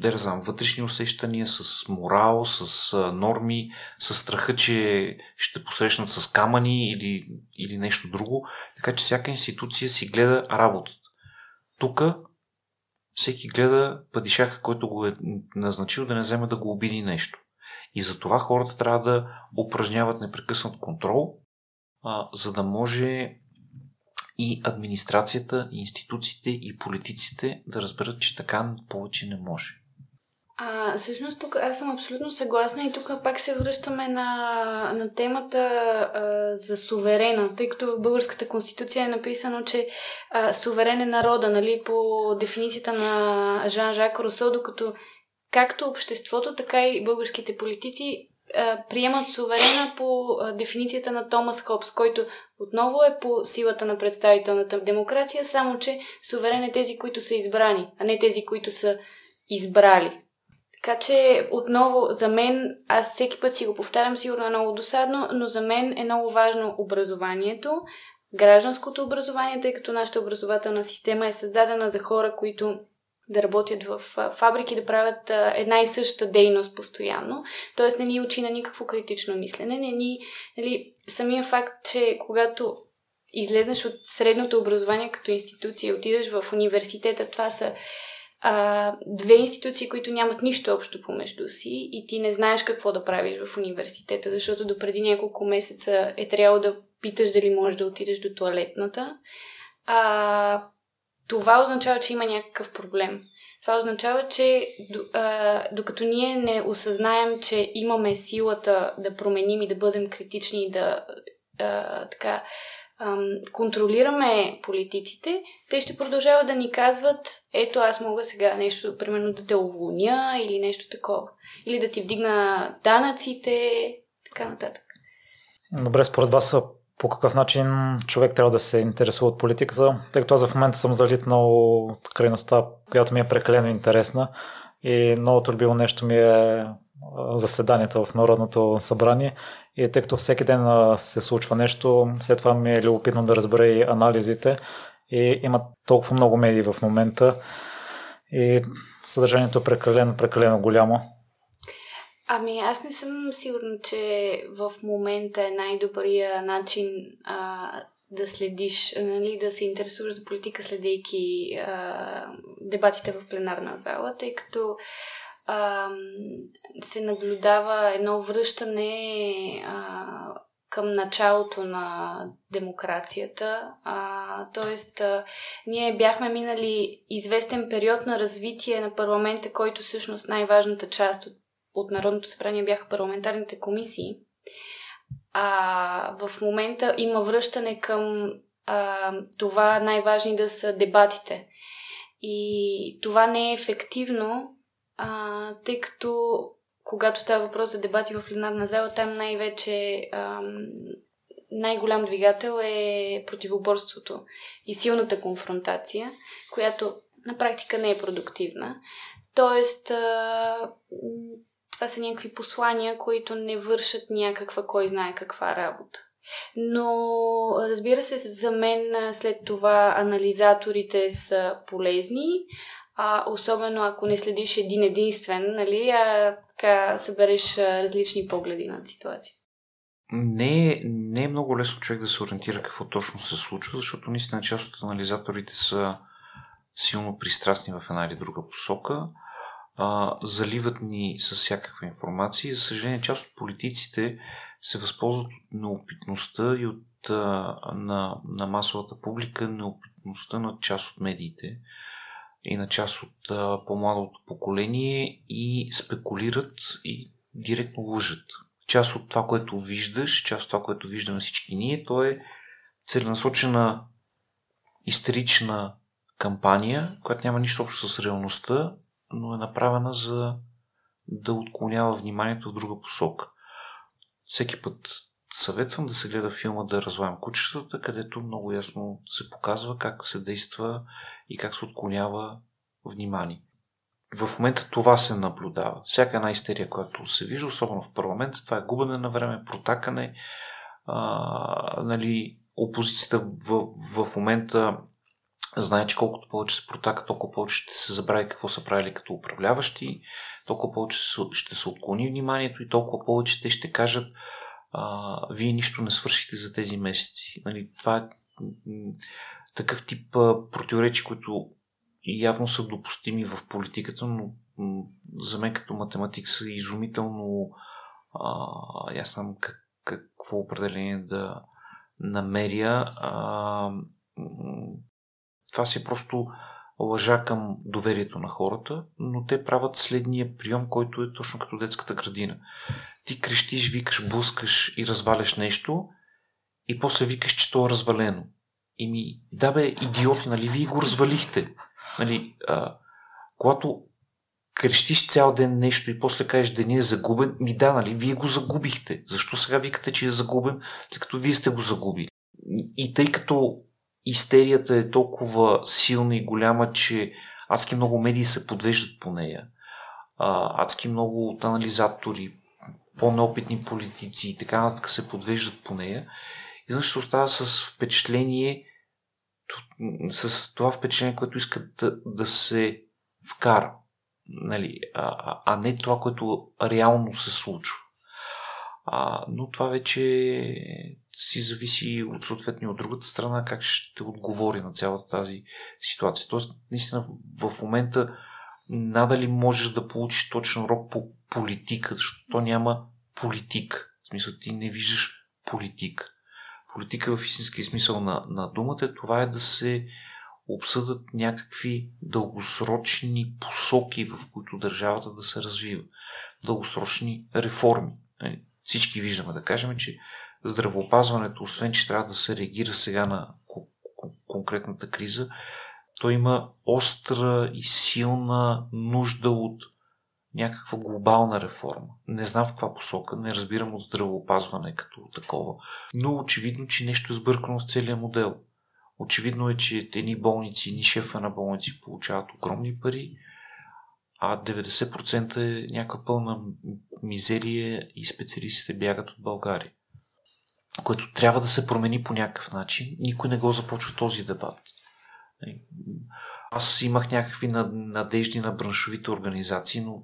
да не знам, вътрешни усещания, с морал, с норми, с страха, че ще посрещнат с камъни или, или нещо друго. Така че всяка институция си гледа работата. Тук всеки гледа падишаха, който го е назначил да не вземе да го обиди нещо. И за това хората трябва да упражняват непрекъснат контрол, а, за да може и администрацията, и институциите, и политиците да разберат, че така повече не може. А, всъщност тук аз съм абсолютно съгласна и тук пак се връщаме на, на темата а, за суверена, тъй като в българската конституция е написано, че а, суверен е народа, нали, по дефиницията на Жан-Жак Русо, докато както обществото, така и българските политици приемат суверена по а, дефиницията на Томас Хопс, който отново е по силата на представителната демокрация, само че суверен е тези, които са избрани, а не тези, които са избрали. Така че, отново, за мен, аз всеки път си го повтарям, сигурно е много досадно, но за мен е много важно образованието, гражданското образование, тъй като нашата образователна система е създадена за хора, които да работят в фабрики, да правят една и съща дейност постоянно. Тоест не ни учи на никакво критично мислене. Не ни, нали, самия факт, че когато излезнеш от средното образование като институция и отидеш в университета, това са а, две институции, които нямат нищо общо помежду си и ти не знаеш какво да правиш в университета, защото до преди няколко месеца е трябвало да питаш дали можеш да отидеш до туалетната. А, това означава, че има някакъв проблем. Това означава, че докато ние не осъзнаем, че имаме силата да променим и да бъдем критични и да а, така ам, контролираме политиците, те ще продължават да ни казват, ето аз мога сега нещо, примерно да те уволня или нещо такова. Или да ти вдигна данъците, така нататък. Добре, според вас по какъв начин човек трябва да се интересува от политиката, тъй като аз в момента съм залитнал от крайността, която ми е прекалено интересна и новото любимо нещо ми е заседанията в Народното събрание и тъй като всеки ден се случва нещо, след това ми е любопитно да разбера и анализите и има толкова много медии в момента и съдържанието е прекалено, прекалено голямо. Ами аз не съм сигурна, че в момента е най-добрия начин а, да следиш, нали, да се интересуваш за политика, следейки а, дебатите в пленарна зала, тъй като а, се наблюдава едно връщане а, към началото на демокрацията. А, тоест, а, ние бяхме минали известен период на развитие на парламента, който всъщност най-важната част от, от Народното събрание бяха парламентарните комисии. А в момента има връщане към а, това най-важни да са дебатите. И това не е ефективно, а, тъй като когато става въпрос за дебати в пленарна зала, там най-вече ам, най-голям двигател е противоборството и силната конфронтация, която на практика не е продуктивна. Тоест, това са някакви послания, които не вършат някаква кой знае каква работа. Но, разбира се, за мен след това анализаторите са полезни, а, особено ако не следиш един единствен, нали, а така събереш различни погледи на ситуация. Не не е много лесно човек да се ориентира какво точно се случва, защото наистина част от анализаторите са силно пристрастни в една или друга посока, а, заливат ни с всякаква информация за съжаление, част от политиците се възползват от неопитността и от, а, на, на масовата публика, неопитността на част от медиите, и на част от а, по-младото поколение и спекулират и директно лъжат. Част от това, което виждаш, част от това, което виждаме всички ние, то е целенасочена истерична кампания, която няма нищо общо с реалността, но е направена за да отклонява вниманието в друга посока. Всеки път съветвам да се гледа филма Да разлаем кучетата, където много ясно се показва как се действа и как се отклонява внимание. В момента това се наблюдава. Всяка една истерия, която се вижда, особено в парламента, това е губене на време, протакане. А, нали, опозицията в, в момента знае, че колкото повече се протака, толкова повече ще се забрави какво са правили като управляващи, толкова повече ще се отклони вниманието и толкова повече те ще кажат а, вие нищо не свършите за тези месеци. Нали, това е такъв тип а, противоречи, които явно са допустими в политиката, но за мен като математик са изумително а, знам как, какво определение да намеря. А, това си е просто лъжа към доверието на хората, но те правят следния прием, който е точно като детската градина. Ти крещиш, викаш, блъскаш и разваляш нещо и после викаш, че то е развалено. И ми, да бе, идиоти, нали, вие го развалихте. Нали, а, когато крещиш цял ден нещо и после кажеш деня е загубен, ми да, нали, вие го загубихте. Защо сега викате, че е загубен, тъй като вие сте го загубили? И тъй като истерията е толкова силна и голяма, че адски много медии се подвеждат по нея. А, адски много от анализатори, по-неопитни политици и така нататък се подвеждат по нея. И значи се остава с впечатление, с това впечатление, което искат да, да се вкара. Нали, а, а не това, което реално се случва. А, но това вече си зависи от съответно от другата страна как ще отговори на цялата тази ситуация. Тоест, наистина в момента надали можеш да получиш точен урок по политика, защото то няма политик. В смисъл, ти не виждаш политика. Политика в истински смисъл на, на думата това е да се обсъдат някакви дългосрочни посоки, в които държавата да се развива. Дългосрочни реформи. Нали, всички виждаме да кажем, че здравеопазването, освен че трябва да се реагира сега на конкретната криза, то има остра и силна нужда от някаква глобална реформа. Не знам в каква посока, не разбирам от здравеопазване като такова, но очевидно, че нещо е сбъркано с целият модел. Очевидно е, че едни болници, ни шефа на болници получават огромни пари, а 90% е някаква пълна мизерия и специалистите бягат от България. Което трябва да се промени по някакъв начин. Никой не го започва този дебат. Аз имах някакви надежди на браншовите организации, но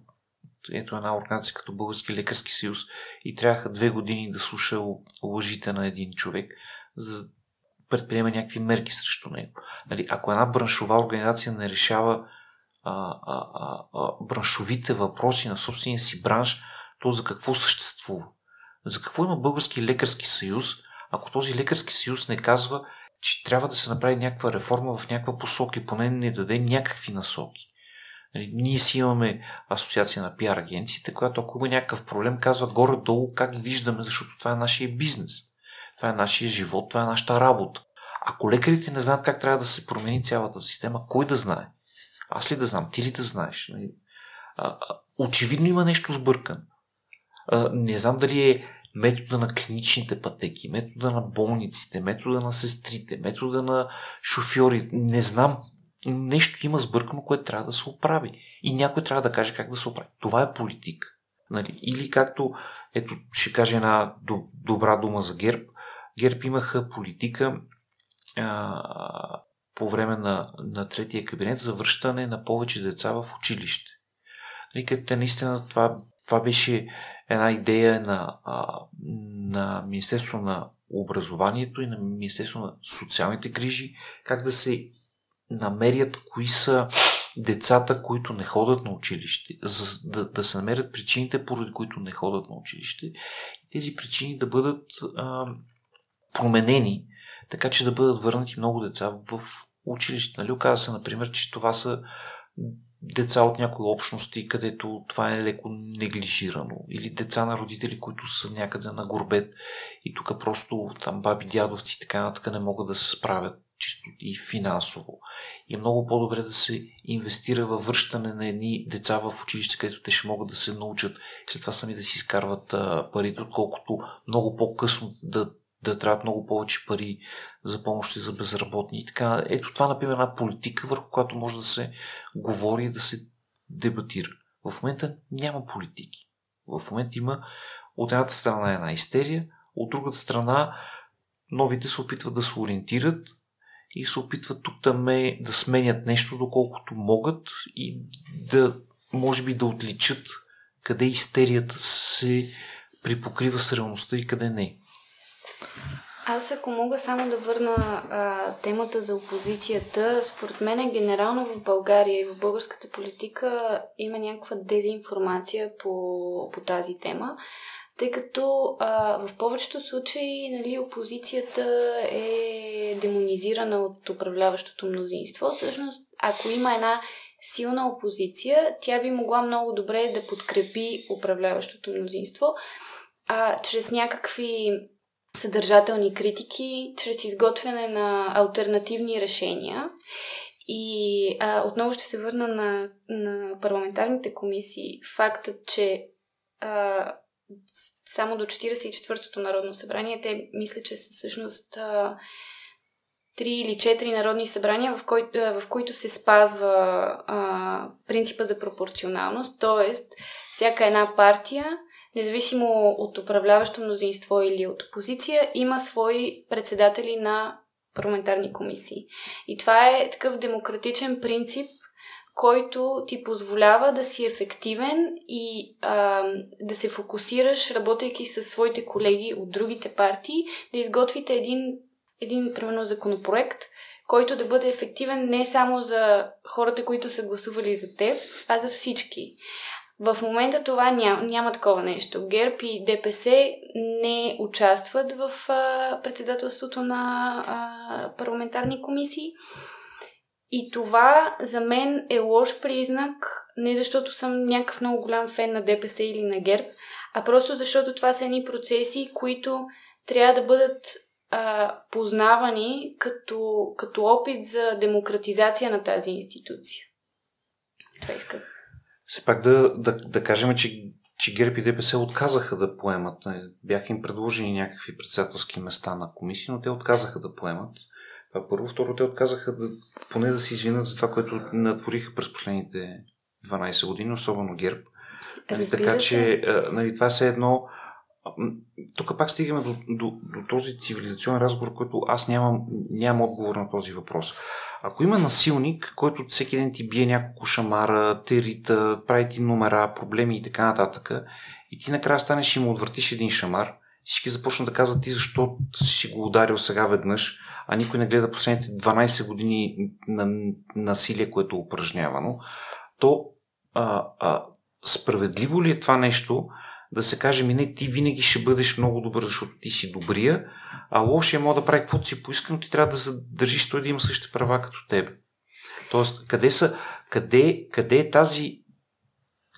ето една организация като Български лекарски съюз и трябваха две години да слуша лъжите на един човек, за да предприема някакви мерки срещу него. Нали, ако една браншова организация не решава а, а, а, браншовите въпроси на собствения си бранш, то за какво съществува? За какво има Български лекарски съюз, ако този лекарски съюз не казва, че трябва да се направи някаква реформа в някаква посока и поне не даде някакви насоки? Нали, ние си имаме асоциация на пиар агенциите, която ако има някакъв проблем, казва горе-долу как виждаме, защото това е нашия бизнес. Това е нашия живот, това е нашата работа. Ако лекарите не знаят как трябва да се промени цялата система, кой да знае? Аз ли да знам? Ти ли да знаеш? Нали? Очевидно има нещо сбъркано. Не знам дали е метода на клиничните пътеки, метода на болниците, метода на сестрите, метода на шофьори. Не знам. Нещо има сбъркано, което трябва да се оправи. И някой трябва да каже как да се оправи. Това е политика. Нали? Или както, ето, ще кажа една добра дума за ГЕРБ. ГЕРБ имаха политика а, по време на, на третия кабинет за връщане на повече деца в училище. Нали, те наистина това, това беше една идея на, на Министерство на образованието и на Министерство на социалните грижи, как да се намерят кои са децата, които не ходят на училище, за да, да се намерят причините, поради които не ходят на училище. И тези причини да бъдат а, променени, така че да бъдат върнати много деца в училище. Нали? Оказва се, например, че това са деца от някои общности, където това е леко неглижирано. Или деца на родители, които са някъде на горбет и тук просто там баби, дядовци и така нататък не могат да се справят чисто и финансово. И е много по-добре да се инвестира във връщане на едни деца в училище, където те ще могат да се научат след това сами да си изкарват парите, отколкото много по-късно да да трябват много повече пари за помощи за безработни и така. Ето това, например, една политика, върху която може да се говори и да се дебатира. В момента няма политики. В момента има от едната страна една истерия, от другата страна новите се опитват да се ориентират и се опитват тук да, ме, да сменят нещо, доколкото могат и да, може би, да отличат къде истерията се припокрива с реалността и къде не. Аз ако мога само да върна а, темата за опозицията, според мен генерално в България и в българската политика има някаква дезинформация по, по тази тема. тъй като а, в повечето случаи нали, опозицията е демонизирана от управляващото мнозинство. Всъщност, ако има една силна опозиция, тя би могла много добре да подкрепи управляващото мнозинство а, чрез някакви съдържателни критики, чрез изготвяне на альтернативни решения. И а, отново ще се върна на, на парламентарните комисии. Фактът, че а, само до 44-тото Народно събрание, те мисля, че са всъщност а, три или четири народни събрания, в, кой, в които се спазва а, принципа за пропорционалност, т.е. всяка една партия, независимо от управляващо мнозинство или от опозиция, има свои председатели на парламентарни комисии. И това е такъв демократичен принцип, който ти позволява да си ефективен и а, да се фокусираш, работейки с своите колеги от другите партии, да изготвите един, един примерно, законопроект, който да бъде ефективен не само за хората, които са гласували за теб, а за всички. В момента това няма, няма такова нещо. ГЕРБ и ДПС не участват в а, председателството на а, парламентарни комисии. И това за мен е лош признак, не защото съм някакъв много голям фен на ДПС или на ГЕРБ, а просто защото това са едни процеси, които трябва да бъдат а, познавани като, като опит за демократизация на тази институция. Това исках. Все пак да, да, да кажем, че, че ГЕРБ и ДПС отказаха да поемат. Бяха им предложени някакви председателски места на комисии, но те отказаха да поемат. Това първо. Второ, те отказаха да, поне да се извинят за това, което натвориха през последните 12 години, особено ГЕРБ. Нали, така че нали, това е едно. Тук пак стигаме до, до, до този цивилизационен разговор, който аз нямам, нямам отговор на този въпрос. Ако има насилник, който всеки ден ти бие няколко шамара, терита, прави ти номера, проблеми и така нататък, и ти накрая станеш и му отвъртиш един шамар, всички започнат да казват ти защо си го ударил сега веднъж, а никой не гледа последните 12 години на насилие, което е упражнявано, то а, а, справедливо ли е това нещо да се каже ми не, ти винаги ще бъдеш много добър, защото ти си добрия, а лошия може да прави каквото си поиска, но ти трябва да задържиш той да има същите права като теб. Тоест, къде, са, къде, къде е тази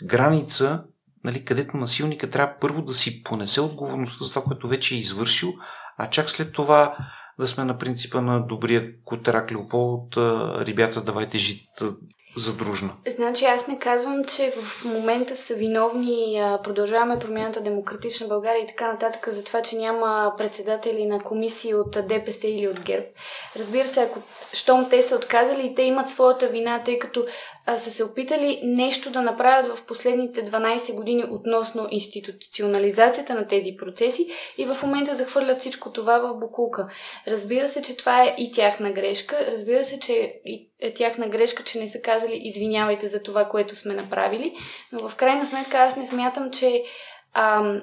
граница, нали, където насилника трябва първо да си понесе отговорността за това, което вече е извършил, а чак след това да сме на принципа на добрия Котарак Леополд, ребята, давайте жит задружна. Значи аз не казвам, че в момента са виновни продължаваме промяната Демократична България и така нататък за това, че няма председатели на комисии от ДПС или от ГЕРБ. Разбира се, ако щом те са отказали и те имат своята вина, тъй като а, са се опитали нещо да направят в последните 12 години относно институционализацията на тези процеси и в момента захвърлят всичко това в букулка. Разбира се, че това е и тяхна грешка. Разбира се, че е тяхна грешка, че не са казали извинявайте за това, което сме направили. Но в крайна сметка аз не смятам, че ам,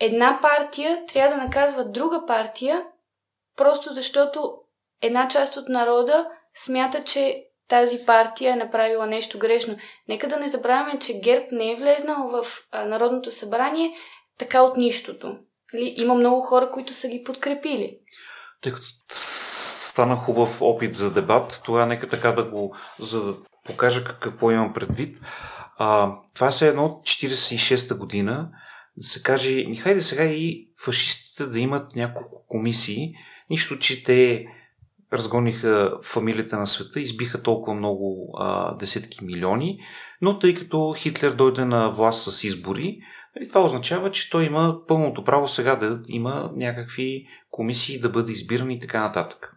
една партия трябва да наказва друга партия, просто защото една част от народа смята, че тази партия е направила нещо грешно. Нека да не забравяме, че ГЕРБ не е влезнал в Народното събрание така от нищото. Ли? Нали? Има много хора, които са ги подкрепили. Тъй като стана хубав опит за дебат, това нека така да го, за да покажа какво имам предвид. А, това е едно от 46-та година, да се каже, хайде сега и фашистите да имат няколко комисии, нищо, че те разгониха фамилията на света, избиха толкова много а, десетки милиони, но тъй като Хитлер дойде на власт с избори, нали, това означава, че той има пълното право сега да има някакви комисии да бъде избиран и така нататък.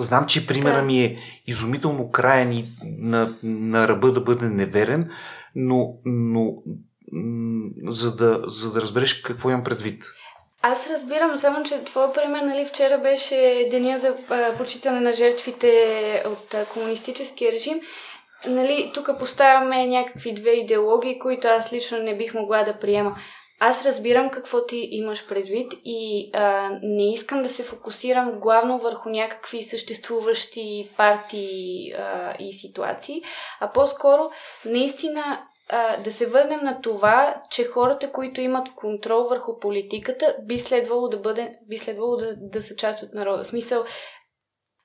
Знам, че примера ми е изумително краен и на, на ръба да бъде неверен, но, но за, да, за да разбереш какво имам предвид. Аз разбирам, само че твой пример, нали, вчера беше деня за почитане на жертвите от а, комунистическия режим. Нали, тук поставяме някакви две идеологии, които аз лично не бих могла да приема. Аз разбирам какво ти имаш предвид и а, не искам да се фокусирам главно върху някакви съществуващи партии а, и ситуации, а по-скоро наистина а, да се върнем на това, че хората, които имат контрол върху политиката, би следвало да, бъде, би следвало да, да са част от народа. В смисъл,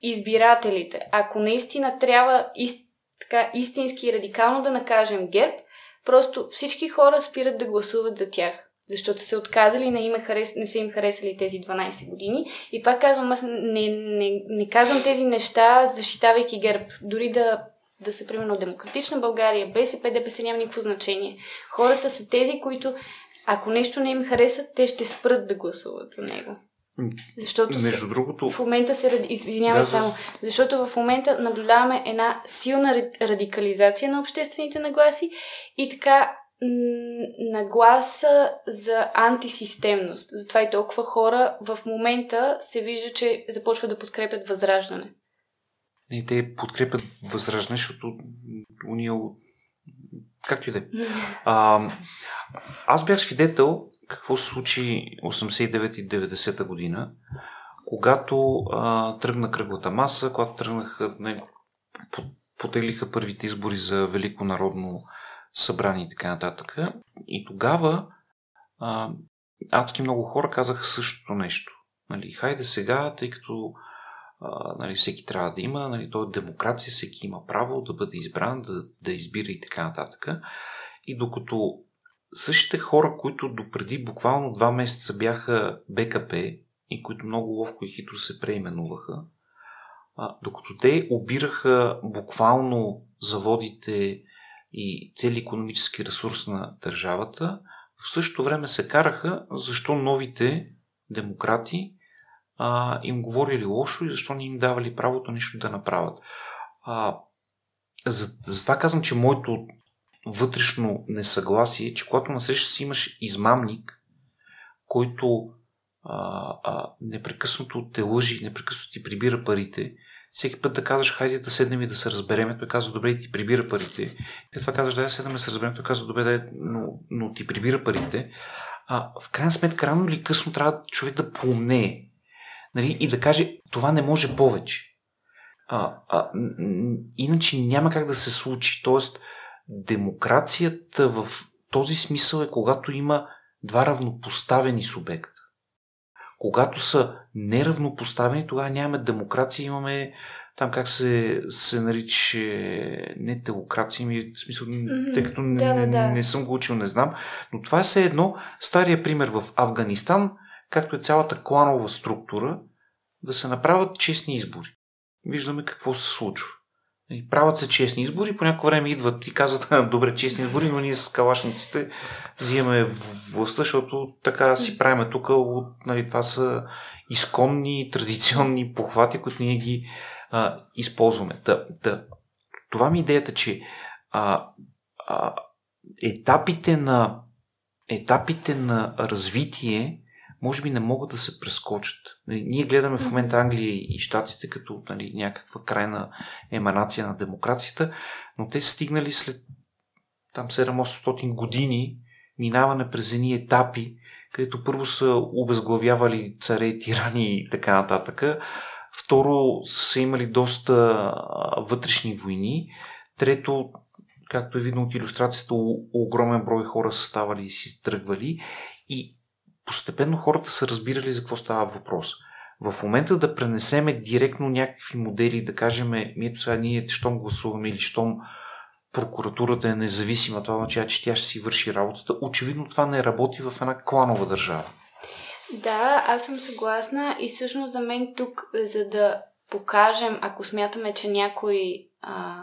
избирателите. Ако наистина трябва ист, така, истински и радикално да накажем ГЕРБ, просто всички хора спират да гласуват за тях защото са отказали, не, им харес, не са им харесали тези 12 години. И пак казвам, аз не, не, не казвам тези неща, защитавайки ГЕРБ. Дори да, да са, примерно, Демократична България, БСП, ДПС няма никакво значение. Хората са тези, които, ако нещо не им хареса, те ще спрат да гласуват за него. Защото Между другото... в момента се... Извинявай да, само. Защото в момента наблюдаваме една силна радикализация на обществените нагласи и така нагласа за антисистемност. Затова и толкова хора в момента се вижда, че започват да подкрепят възраждане. И те подкрепят възраждане, защото уния както и да е. Аз бях свидетел какво се случи 89 и 90 година, когато а, тръгна кръглата маса, когато тръгнаха, не, потеглиха първите избори за Велико народно събрани и така нататък. И тогава а, адски много хора казаха същото нещо. Нали, хайде сега, тъй като нали, всеки трябва да има, нали, то е демокрация, всеки има право да бъде избран, да, да избира и така нататък. И докато същите хора, които допреди буквално два месеца бяха БКП и които много ловко и хитро се преименуваха, а, докато те обираха буквално заводите и цели економически ресурс на държавата, в същото време се караха защо новите демократи а, им говорили лошо и защо не им давали правото нещо да направят. А, за, затова казвам, че моето вътрешно несъгласие е, че когато насреща си имаш измамник, който а, а, непрекъснато те лъжи, непрекъснато ти прибира парите всеки път да казваш, хайде да седнем и да се разбереме, той казва, добре, ти прибира парите. Ти това казваш, дай да седнем да се разберем, той казва, добре, дай, но, но ти прибира парите. А, в крайна сметка, рано или късно трябва човек да поумнее нали, и да каже, това не може повече. А, а, иначе няма как да се случи. Тоест, демокрацията в този смисъл е когато има два равнопоставени субекта. Когато са неравнопоставени, тогава нямаме демокрация, имаме там как се, се нарича не теокрация, ми, в смисъл, mm-hmm. тъй като не, да, да, да. не съм го учил, не знам, но това е все едно стария пример в Афганистан, както е цялата кланова структура, да се направят честни избори. Виждаме какво се случва. И правят се честни избори, по някое време идват и казват, добре, честни избори, но ние с калашниците взимаме властта, защото така си правиме тук, нали, това са изконни, традиционни похвати, които ние ги а, използваме. Та, та, това ми е идеята, че а, а, етапите на етапите на развитие може би не могат да се прескочат. Нали, ние гледаме в момента Англия и Штатите като нали, някаква крайна еманация на демокрацията, но те са стигнали след там 700 години минаване през едни етапи, където първо са обезглавявали царе, тирани и така нататък. Второ са имали доста вътрешни войни. Трето, както е видно от иллюстрацията, огромен брой хора са ставали и си тръгвали. И постепенно хората са разбирали за какво става въпрос. В момента да пренесеме директно някакви модели, да кажем, ми ето сега ние щом гласуваме или щом прокуратурата е независима, това означава, че тя ще си върши работата. Очевидно това не работи в една кланова държава. Да, аз съм съгласна и всъщност за мен тук, за да покажем, ако смятаме, че някой а,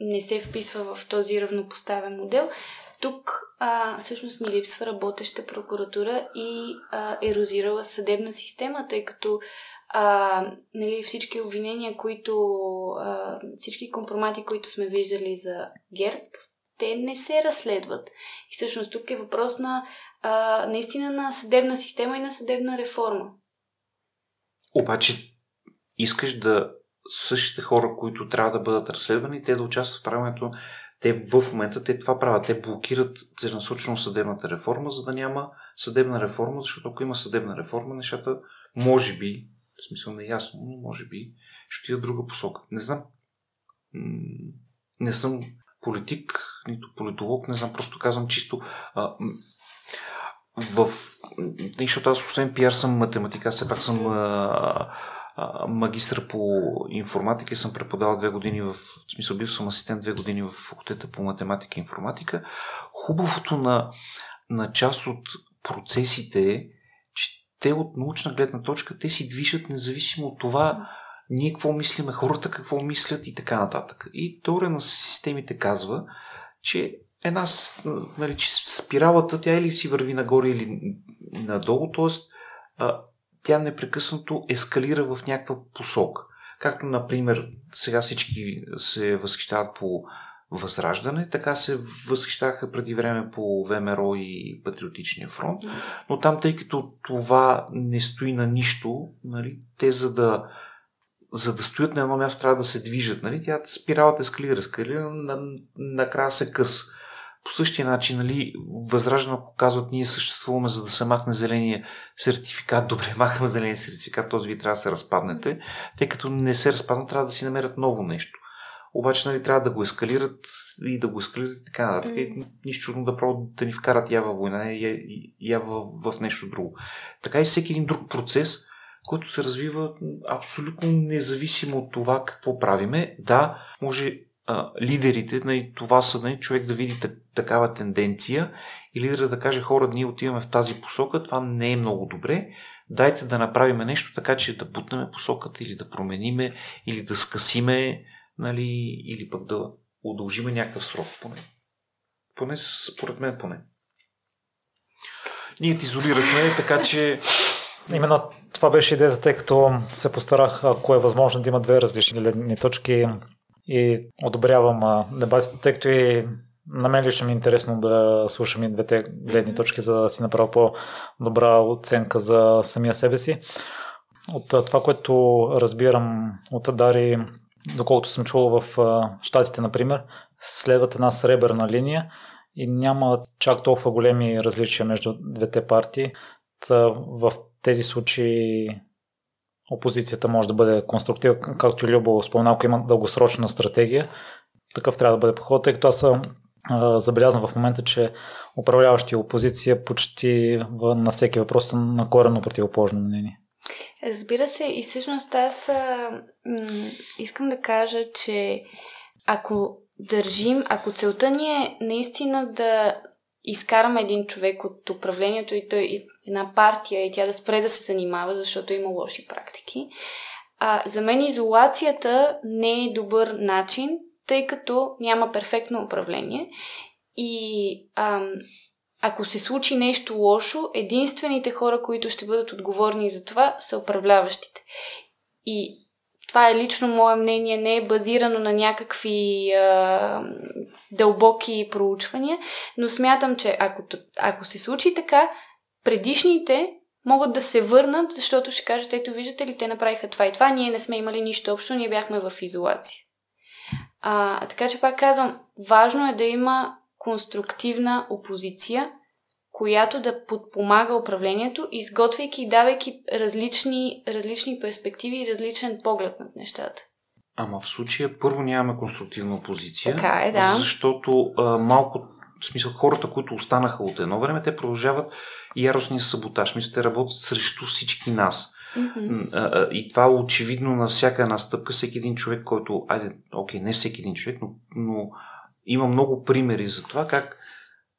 не се вписва в този равнопоставен модел, тук а, всъщност ни липсва работеща прокуратура и а, ерозирала съдебна система, тъй като а, нали, всички обвинения, които а, всички компромати, които сме виждали за ГЕРБ, те не се разследват. И всъщност тук е въпрос на а, наистина на съдебна система и на съдебна реформа. Обаче искаш да същите хора, които трябва да бъдат разследвани, те да участват в правенето те в момента те това правят. Те блокират целенасочено съдебната реформа, за да няма съдебна реформа, защото ако има съдебна реформа, нещата може би, в смисъл не е ясно, но може би ще отида друга посока. Не знам. Не съм политик, нито политолог, не знам, просто казвам чисто а, в... Защото аз освен пиар съм математика, аз все пак съм а, магистър по информатика и съм преподавал две години в, в смисъл бил съм асистент две години в факултета по математика и информатика. Хубавото на, на част от процесите е, че те от научна гледна точка, те си движат независимо от това ние какво мислиме, хората какво мислят и така нататък. И теория на системите казва, че една, нали, че спиралата, тя или си върви нагоре или надолу, т.е. тя непрекъснато ескалира в някаква посока. Както, например, сега всички се възхищават по Възраждане, така се възхищаха преди време по ВМРО и Патриотичния фронт, но там, тъй като това не стои на нищо, нали, те за да за да стоят на едно място, трябва да се движат. Нали? Тя спиралата ескалира, ескалира, на, накрая се къс. По същия начин, нали, възраждане, ако казват, ние съществуваме, за да се махне зеления сертификат, добре, махаме зеления сертификат, този ви трябва да се разпаднете, тъй като не се разпаднат, трябва да си намерят ново нещо. Обаче, нали, трябва да го ескалират и да го ескалират и така нататък. Mm. Нищо чудно да пробват да ни вкарат я във война, я, я в, в нещо друго. Така и всеки един друг процес, който се развива абсолютно независимо от това какво правиме. Да, може лидерите, нали, това са нали, човек да види такава тенденция и лидера да каже хора, ние отиваме в тази посока, това не е много добре, дайте да направим нещо така, че да бутнем посоката или да промениме, или да скъсиме, нали, или пък да удължиме някакъв срок поне. Поне според мен поне. Ние те изолирахме, така че Именно това беше идеята, тъй като се постарах, ако е възможно, да има две различни гледни точки и одобрявам дебатите, тъй като и на мен лично ми е интересно да слушам и двете гледни точки, за да си направя по-добра оценка за самия себе си. От това, което разбирам от Дари, доколкото съм чувал в Штатите, например, следват една сребърна линия и няма чак толкова големи различия между двете партии. В тези случаи опозицията може да бъде конструктива, както и Любо спомена, ако има дългосрочна стратегия, такъв трябва да бъде подход, тъй като аз съм забелязвам в момента, че управляващи опозиция почти на всеки въпрос са на корено противоположно мнение. Разбира се, и всъщност аз а, м- искам да кажа, че ако държим, ако целта ни е наистина да изкараме един човек от управлението и той една партия и тя да спре да се занимава, защото има лоши практики. А, за мен изолацията не е добър начин, тъй като няма перфектно управление. И ам, ако се случи нещо лошо, единствените хора, които ще бъдат отговорни за това, са управляващите. И това е лично мое мнение, не е базирано на някакви а, дълбоки проучвания, но смятам, че ако, ако се случи така, предишните могат да се върнат, защото ще кажат, ето виждате ли, те направиха това и това, ние не сме имали нищо общо, ние бяхме в изолация. А, така че пак казвам, важно е да има конструктивна опозиция, която да подпомага управлението, изготвяйки и давайки различни, различни перспективи и различен поглед над нещата. Ама в случая първо нямаме конструктивна опозиция. Така е, да. Защото а, малко, в смисъл, хората, които останаха от едно време, те продължават яростния саботаж. Мисля, те работят срещу всички нас. Mm-hmm. И това е очевидно на всяка една стъпка. Всеки един човек, който. Айде, окей, не всеки един човек, но, но има много примери за това как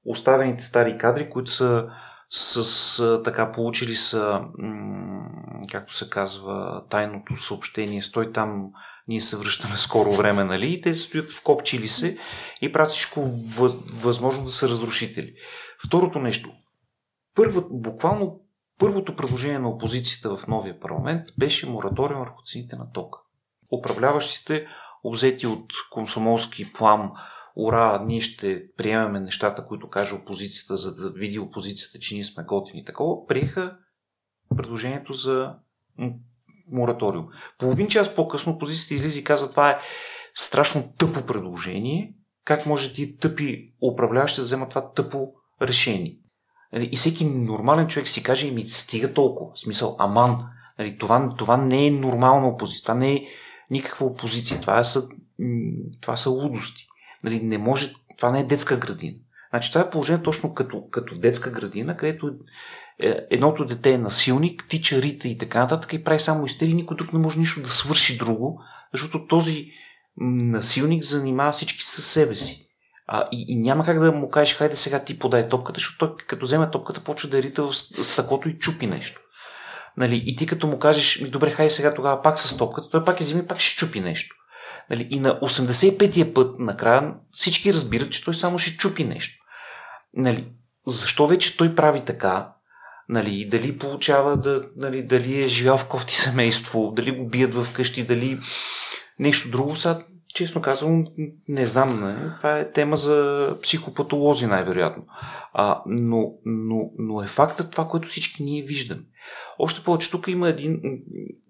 оставените стари кадри, които са с така получили са, както се казва, тайното съобщение, стой там, ние се връщаме скоро време, нали? И те стоят вкопчили се и правят всичко възможно да са разрушители. Второто нещо. Първо, буквално първото предложение на опозицията в новия парламент беше мораториум върху цените на тока. Управляващите, обзети от комсомолски плам, ура, ние ще приемаме нещата, които каже опозицията, за да види опозицията, че ние сме готини. Такова, приеха предложението за мораториум. Половин час по-късно опозицията излиза и каза, това е страшно тъпо предложение. Как може ти тъпи управляващи да вземат това тъпо решение? Нали, и всеки нормален човек си каже, ми стига толкова. В смисъл, аман. Нали, това, това не е нормална опозиция. Това не е никаква опозиция. Това са, това са лудости. Нали, не може, това не е детска градина. Значи това е положение точно като, като детска градина, където е, едното дете е насилник, тича, рита и така нататък и прави само истерия, никой друг не може нищо да свърши друго, защото този насилник занимава всички със себе си. А, и, и няма как да му кажеш, хайде сега ти подай топката, защото той като вземе топката, почва да рита в стъклото и чупи нещо. Нали, и ти като му кажеш, добре, хайде сега тогава пак с топката, той пак вземе и пак ще чупи нещо. Нали, и на 85-я път накрая всички разбират, че той само ще чупи нещо. Нали, защо вече той прави така? Нали, дали получава да, нали, дали е живял в кофти семейство, дали го бият в къщи, дали нещо друго, сега честно казвам, не знам. Не? Това е тема за психопатолози, най-вероятно. А, но, но, но е фактът това, което всички ние виждаме. Още повече, тук има един,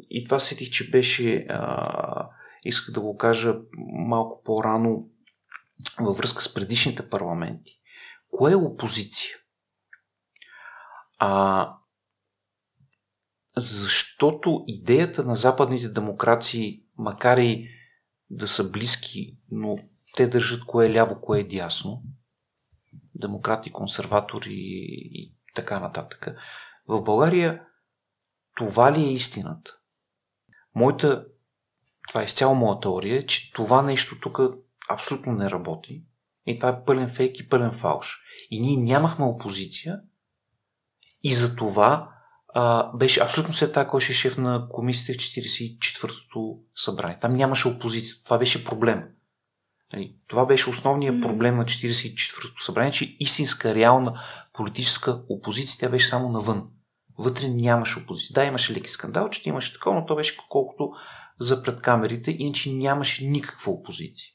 и това сетих, че беше, а, исках да го кажа малко по-рано във връзка с предишните парламенти. Кое е опозиция? А, защото идеята на западните демокрации, макар и да са близки, но те държат кое е ляво, кое е дясно. Демократи, консерватори и така нататък. В България това ли е истината? Моята, това е изцяло моя теория, че това нещо тук абсолютно не работи. И това е пълен фейк и пълен фалш. И ние нямахме опозиция. И за това а, беше абсолютно след това, кой ще е шеф на комисията в 44-то събрание. Там нямаше опозиция. Това беше проблем. Нали, това беше основният проблем на 44-то събрание, че истинска, реална политическа опозиция, тя беше само навън. Вътре нямаше опозиция. Да, имаше леки скандал, че имаше такова, но то беше колкото за пред камерите, иначе нямаше никаква опозиция.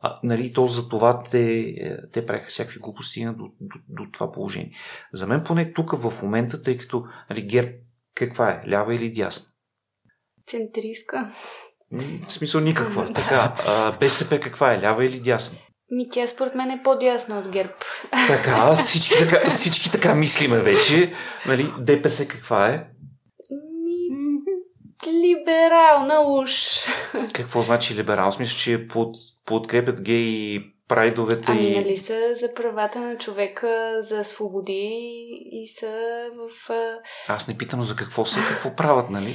А, нали, то за това те, те правиха всякакви глупости до, до, до това положение. За мен поне тук в момента, тъй като нали, ГЕРБ каква е? Лява или дясна? Центристка. В смисъл никаква. така, а, БСП каква е? Лява или дясна? Ми тя според мен е по-дясна от ГЕРБ. Така, всички така, всички така мислиме вече. Нали, ДПС каква е? Либерална уж. Какво значи либерал? Смисъл, че под, подкрепят геи прайдовете ами, и... нали са за правата на човека, за свободи и са в... Аз не питам за какво са какво правят, нали?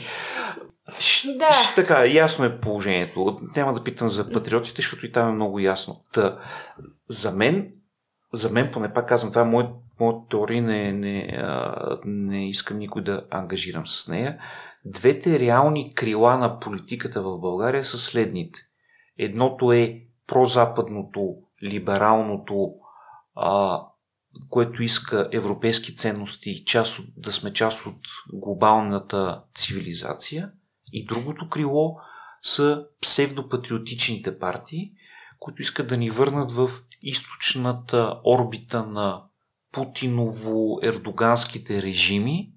Да. Ш, така, ясно е положението. Няма да питам за патриотите, защото и там е много ясно. Та, за мен, за мен поне пак казвам, това е моят моят теория, не, не, не искам никой да ангажирам с нея. Двете реални крила на политиката в България са следните. Едното е прозападното, либералното, а, което иска европейски ценности част да сме част от глобалната цивилизация. И другото крило са псевдопатриотичните партии, които искат да ни върнат в източната орбита на путиново-ердоганските режими,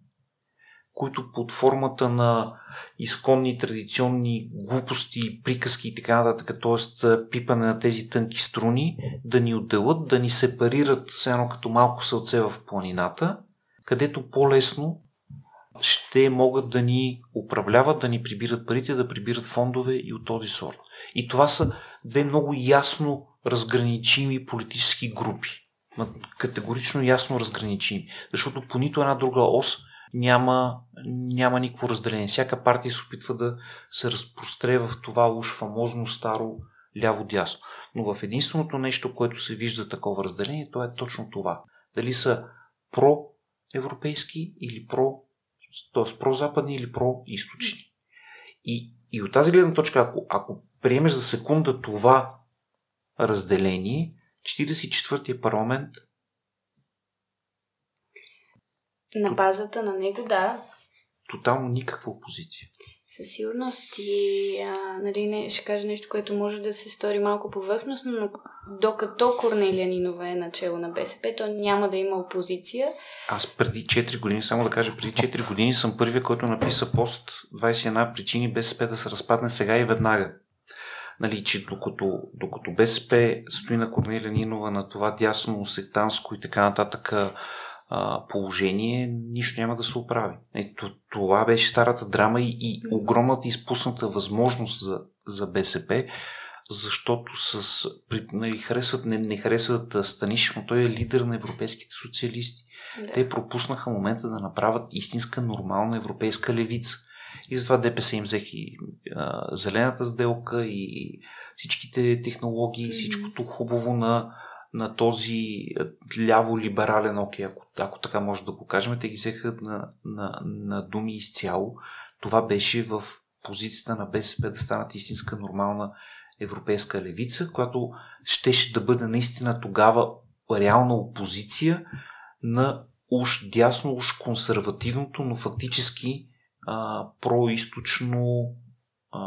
които под формата на изконни традиционни глупости, приказки и така нататък, т.е. пипане на тези тънки струни, да ни отделят, да ни сепарират все едно като малко сълце в планината, където по-лесно ще могат да ни управляват, да ни прибират парите, да прибират фондове и от този сорт. И това са две много ясно разграничими политически групи. Категорично ясно разграничими. Защото по нито една друга ос няма, няма никакво разделение. Всяка партия се опитва да се разпростре в това уж фамозно старо ляво-дясно. Но в единственото нещо, което се вижда такова разделение, то е точно това. Дали са про-европейски или про, т.е. про-западни или про-источни. И, и от тази гледна точка, ако, ако приемеш за секунда това разделение, 44-я парламент на базата на него, да. Тотално никаква опозиция. Със сигурност и а, нали, не, ще кажа нещо, което може да се стори малко повърхностно, но докато Корнелия Нинова е начало на БСП, то няма да има опозиция. Аз преди 4 години, само да кажа, преди 4 години съм първия, който написа пост 21 причини БСП да се разпадне сега и веднага. Нали, че докато, докато БСП стои на Корнелия Нинова на това дясно, сектанско и така нататък а, положение, нищо няма да се оправи. Ето, това беше старата драма и, и огромната изпусната възможност за, за БСП защото с, при, нали, харесват, не, не харесват Станишев, но той е лидер на европейските социалисти. Да. Те пропуснаха момента да направят истинска нормална европейска левица. И затова ДПС им взех а, зелената сделка и всичките технологии, mm-hmm. всичкото хубаво на, на този ляво-либерален окей, ако, ако така може да го кажем, те ги взеха на, на, на думи изцяло. Това беше в позицията на БСП да станат истинска нормална европейска левица, която щеше да бъде наистина тогава реална опозиция на уж дясно, уж консервативното, но фактически а, происточно а,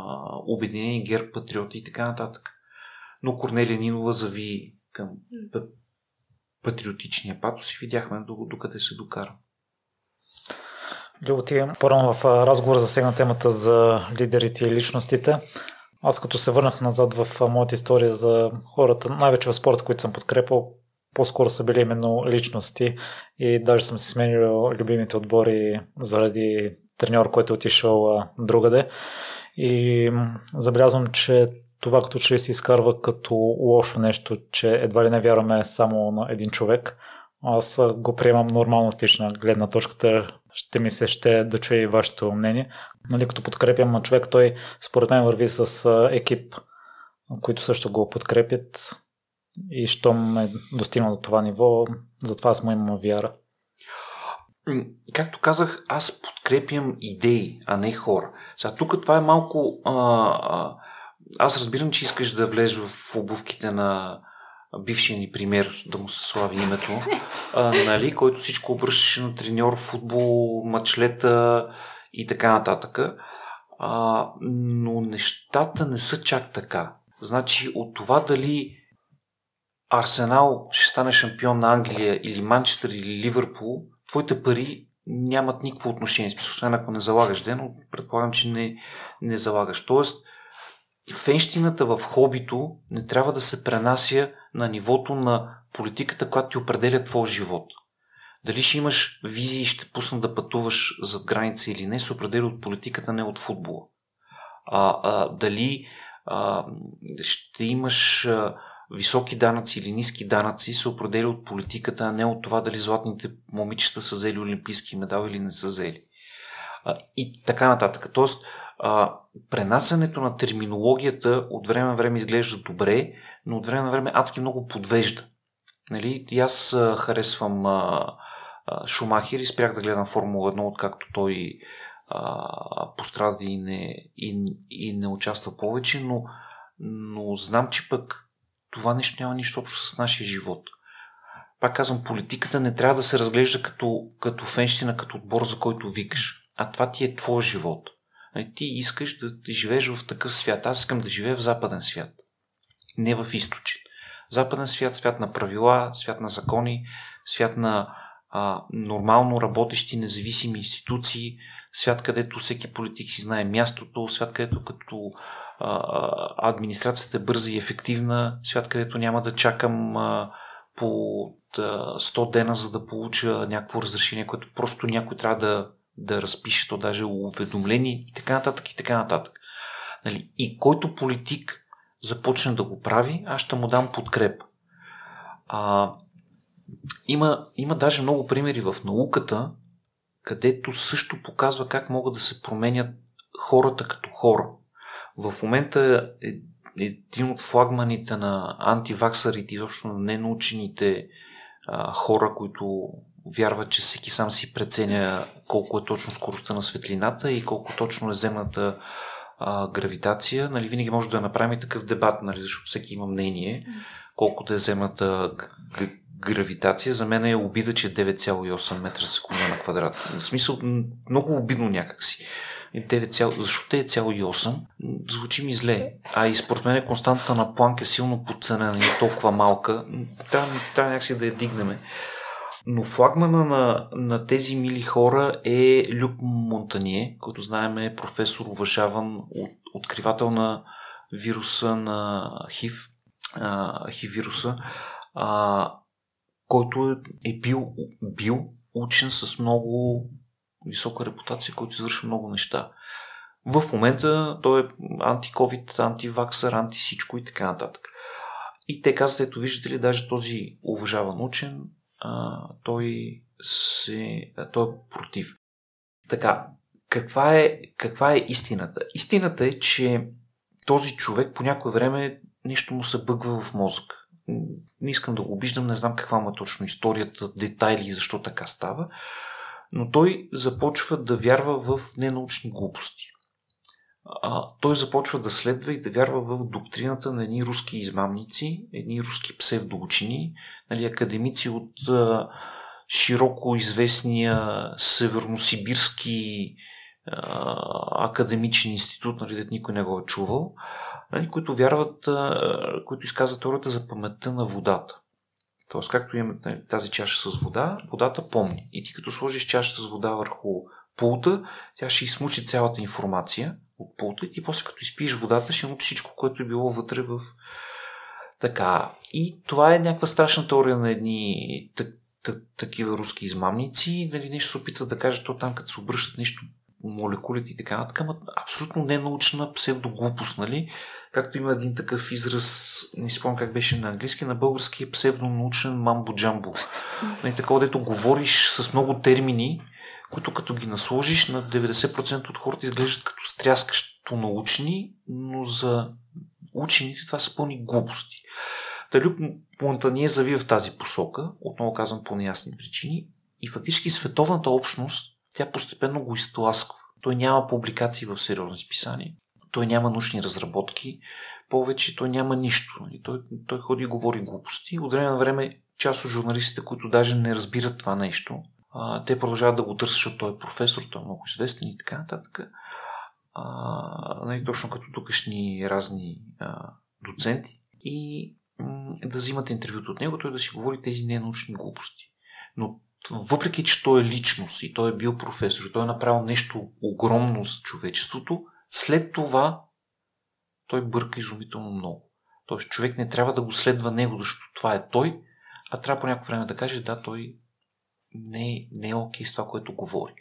обединени герб, патриоти и така нататък. Но Корнелия Нинова зави към патриотичния патос и видяхме докъде се докара. Любо, ти по-рано в разговора засегна темата за лидерите и личностите. Аз като се върнах назад в моята история за хората, най-вече в спорта, които съм подкрепил, по-скоро са били именно личности и даже съм се сменил любимите отбори заради треньор, който е отишъл другаде. И забелязвам, че това като че се изкарва като лошо нещо, че едва ли не вярваме само на един човек. Аз го приемам нормално лична гледна точката. Ще ми се ще да чуя и вашето мнение. Нали, като подкрепям човек, той според мен върви с екип, които също го подкрепят. И щом е достигнал до това ниво, затова аз му имам вяра. Както казах, аз подкрепям идеи, а не хора. Сега тук това е малко... А, аз разбирам, че искаш да влезеш в обувките на бившия ни пример, да му се слави името, а, нали, който всичко обръщаше на треньор, футбол, мачлета и така нататък. А, но нещата не са чак така. Значи от това дали Арсенал ще стане шампион на Англия или Манчестър или Ливърпул, твоите пари нямат никакво отношение. Освен ако не залагаш ден, но предполагам, че не, не залагаш. Тоест, фенщината в хобито не трябва да се пренася на нивото на политиката, която ти определя твой живот. Дали ще имаш визии и ще пусна да пътуваш зад граница или не, се определя от политиката, не от футбола. А, а, дали а, ще имаш а, високи данъци или ниски данъци се определя от политиката, а не от това дали златните момичета са взели олимпийски медал или не са взели. А, и така нататък. Тоест, а, пренасенето на терминологията от време на време изглежда добре, но от време на време адски много подвежда. Нали? И аз а, харесвам а, а, Шумахер и спрях да гледам Формула 1, откакто той пострада и не, и, и не участва повече, но, но знам, че пък това нещо няма нищо общо с нашия живот. Пак казвам, политиката не трябва да се разглежда като, като фенщина, като отбор, за който викаш. А това ти е твой живот. Нали, ти искаш да, живееш в такъв свят. Аз искам да живея в западен свят. Не в източен. Западен свят, свят на правила, свят на закони, свят на а, нормално работещи независими институции, свят, където всеки политик си знае мястото, свят, където като а, администрацията е бърза и ефективна, свят, където няма да чакам а, по 100 дена, за да получа някакво разрешение, което просто някой трябва да, да разпише, то даже уведомление и така нататък и така нататък. Нали? И който политик започне да го прави, аз ще му дам подкреп. А, има, има даже много примери в науката, където също показва как могат да се променят хората като хора. В момента е един от флагманите на антиваксарите, изобщо на ненаучените а, хора, които вярват, че всеки сам си преценя колко е точно скоростта на светлината и колко точно е земната а, гравитация. Нали, винаги може да направим и такъв дебат, нали, защото всеки има мнение колко да е земната г- гравитация. За мен е обида, че 9,8 метра секунда на квадрат. В смисъл, много обидно някакси. 9, защо 9,8 звучи ми зле. А и според мен константата на Планк е силно подценена и толкова малка. Трябва, трябва някакси да я дигнем. Но флагмана на, на тези мили хора е Люк Монтание, който знаем е професор, уважаван от, откривател на вируса на ХИВ, ХИВ вируса, а, който е, е бил, бил учен с много висока репутация, който извършва много неща. В момента той е антиковид, антиваксър, анти всичко и така нататък. И те казват, ето виждате ли, даже този уважаван учен, той, се, той е против. Така, каква е, каква е истината? Истината е, че този човек по някое време нещо му се бъгва в мозък. Не искам да го обиждам, не знам каква му е точно историята, детайли и защо така става, но той започва да вярва в ненаучни глупости. А, той започва да следва и да вярва в доктрината на едни руски измамници, едни руски псевдоучени, нали, академици от а, широко известния северносибирски академичен институт, нали, никой не го е чувал, нали, които вярват, които изказват теорията за паметта на водата. Тоест, както имаме нали, тази чаша с вода, водата помни. И ти като сложиш чаша с вода върху пулта, тя ще измучи цялата информация от пулта и ти после като изпиеш водата, ще научиш всичко, което е било вътре в така. И това е някаква страшна теория на едни такива руски измамници. Нали, нещо се опитват да кажат, то там като се обръщат нещо молекулите и така нататък, ама абсолютно ненаучна псевдоглупост, нали? Както има един такъв израз, не спомням как беше на английски, на български е псевдонаучен мамбо-джамбо. Нали, такова, дето говориш с много термини, които като ги насложиш на 90% от хората изглеждат като стряскащо научни, но за учените това са пълни глупости. Талюк Монтание завива в тази посока, отново казвам по неясни причини, и фактически световната общност тя постепенно го изтласква. Той няма публикации в сериозни списания, той няма научни разработки, повече той няма нищо. Нали? Той, той ходи и говори глупости. От време на време част от журналистите, които даже не разбират това нещо, а, те продължават да го търсят, защото той е професор, той е много известен и така нататък. А, нали, точно като тукашни разни а, доценти. И м- да взимат интервюто от него, той да си говори тези ненаучни глупости. Но въпреки че той е личност и той е бил професор, той е направил нещо огромно за човечеството, след това той бърка изумително много. Тоест човек не трябва да го следва него, защото това е той, а трябва по някакво време да каже, да, той не не е окей с това, което говори.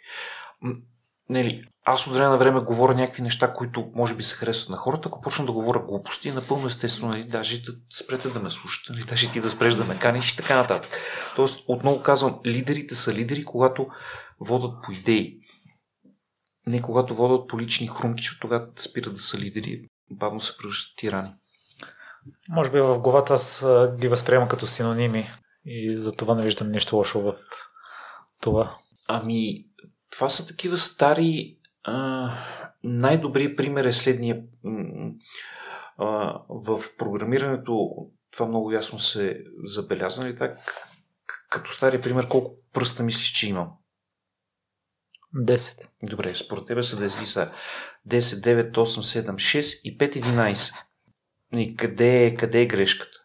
Нели, аз от време на време говоря някакви неща, които може би се харесват на хората, ако почна да говоря глупости, напълно естествено, нали, даже да спрете да ме слушате, нали, даже ти да спреш да ме каниш и така нататък. Тоест, отново казвам, лидерите са лидери, когато водят по идеи. Не когато водят по лични хрумки, защото тогава спират да са лидери, бавно се превръщат тирани. Може би в главата аз ги възприемам като синоними и за това не виждам нищо лошо в това. Ами, това са такива стари. А, най-добрият пример е следния. А, в програмирането това много ясно се забелязва. Нали? Това, като стария пример, колко пръста мислиш, че имам? 10. Добре, според тебе са 10 са 10, 9, 8, 7, 6 и 5, 11. И къде, е, къде е грешката?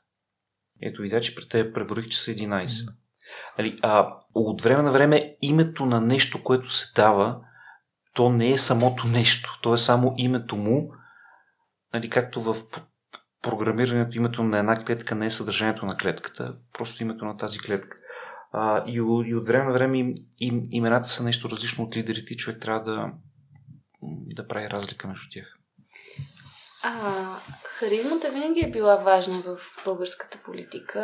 Ето видя, че при теб преборих, че са 11. Нали, а, от време на време името на нещо, което се дава, то не е самото нещо, то е само името му, нали, както в програмирането името на една клетка не е съдържанието на клетката, просто името на тази клетка. А, и, и от време на време им, им, имената са нещо различно от лидерите и човек трябва да, да прави разлика между тях. А, харизмата винаги е била важна в българската политика.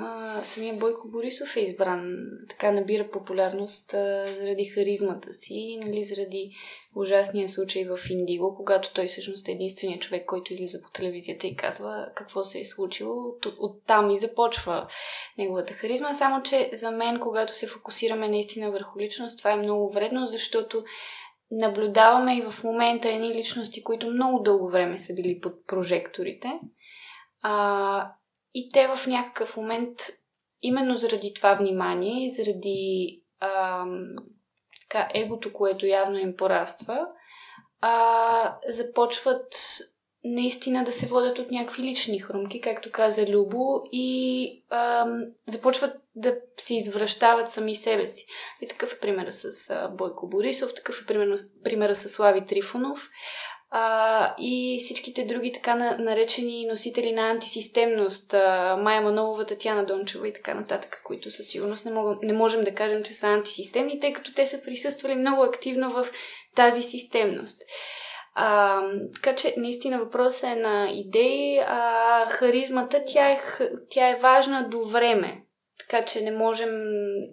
А, самия Бойко Борисов е избран, така набира популярност а, заради харизмата си, нали, заради ужасния случай в Индиго, когато той всъщност е единственият човек, който излиза по телевизията и казва какво се е случило. От, оттам и започва неговата харизма. Само, че за мен, когато се фокусираме наистина върху личност, това е много вредно, защото наблюдаваме и в момента едни личности, които много дълго време са били под прожекторите. А, и те в някакъв момент, именно заради това внимание и заради а, така, егото, което явно им пораства, а, започват наистина да се водят от някакви лични хрумки, както каза Любо, и ам, започват да се извръщават сами себе си. И такъв е примера с а, Бойко Борисов, такъв е примера с Слави Трифонов а, и всичките други така наречени носители на антисистемност, а, Майя Манолова, Татьяна Дончева и така нататък, които със сигурност не, мога, не можем да кажем, че са антисистемни, тъй като те са присъствали много активно в тази системност. А, така че, наистина въпросът е на идеи, а харизмата, тя е, тя е важна до време. Така че не можем,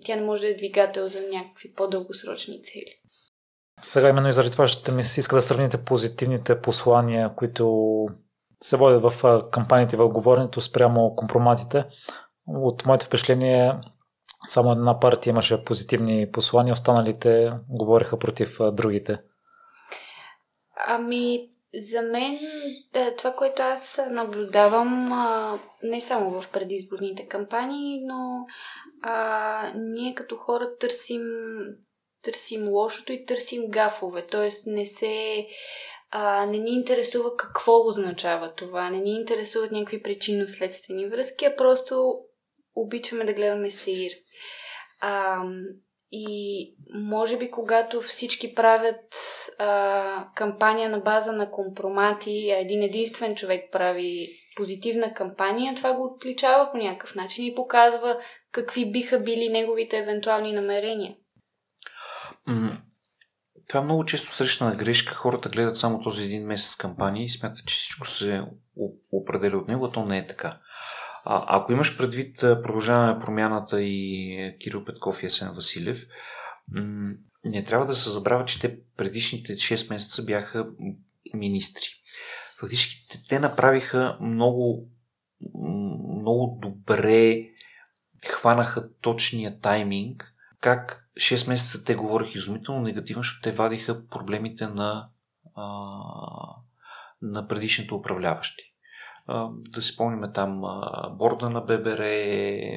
тя не може да е двигател за някакви по-дългосрочни цели. Сега именно и заради това ще ми се иска да сравните позитивните послания, които се водят в кампаниите в говоренето спрямо компроматите. От моите впечатление само една партия имаше позитивни послания, останалите говореха против другите. Ами, за мен е, това, което аз наблюдавам не само в предизборните кампании, но а, ние като хора търсим, търсим лошото и търсим гафове. Тоест не се а, не ни интересува какво означава това, не ни интересуват някакви причинно-следствени връзки, а просто обичаме да гледаме сеир. А, и може би, когато всички правят а, кампания на база на компромати, а един единствен човек прави позитивна кампания, това го отличава по някакъв начин и показва какви биха били неговите евентуални намерения. Това много често срещана грешка. Хората гледат само този един месец кампания и смятат, че всичко се определя от него, а то не е така. А, ако имаш предвид продължаване промяната и Кирил Петков и Есен Василев, не трябва да се забравя, че те предишните 6 месеца бяха министри. Фактически те направиха много, много добре, хванаха точния тайминг, как 6 месеца те говориха изумително негативно, защото те вадиха проблемите на, а, на предишните управляващи да си спомняме там борда на ББР,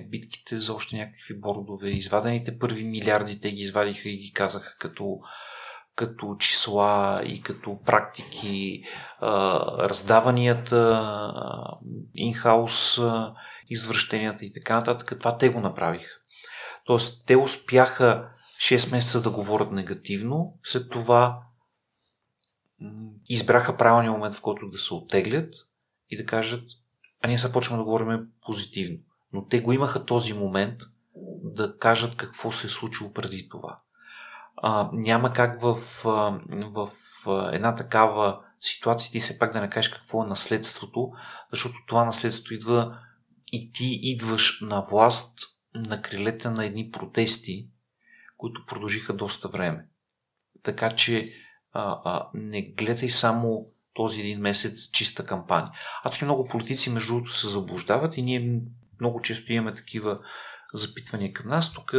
битките за още някакви бордове, извадените първи милиарди, те ги извадиха и ги казаха като, като числа и като практики, раздаванията, инхаус, извръщенията и така нататък. Това те го направиха. Тоест, те успяха 6 месеца да говорят негативно, след това избраха правилния момент, в който да се оттеглят и да кажат, а ние сега почваме да говорим позитивно. Но те го имаха този момент да кажат какво се е случило преди това. А, няма как в, в, в една такава ситуация ти се пак да не кажеш какво е наследството, защото това наследство идва и ти идваш на власт на крилете на едни протести, които продължиха доста време. Така че а, а, не гледай само този един месец чиста кампания. Адски много политици, между другото, се заблуждават и ние много често имаме такива запитвания към нас. Тук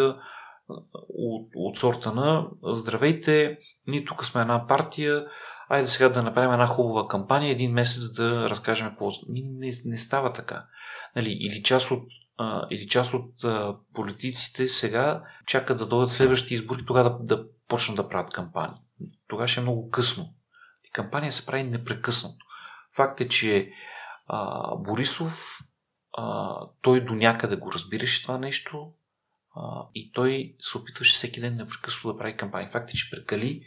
от, от сорта на здравейте, ние тук сме една партия, айде сега да направим една хубава кампания, един месец да разкажем какво. Не, не става така. Нали, или част от, или част от политиците сега чакат да дойдат следващите избори, тогава да, да почнат да правят кампания. Тогава ще е много късно кампания се прави непрекъснато. Факт е, че а, Борисов, а, той до някъде го разбираше това нещо а, и той се опитваше всеки ден непрекъснато да прави кампания. Факт е, че прекали,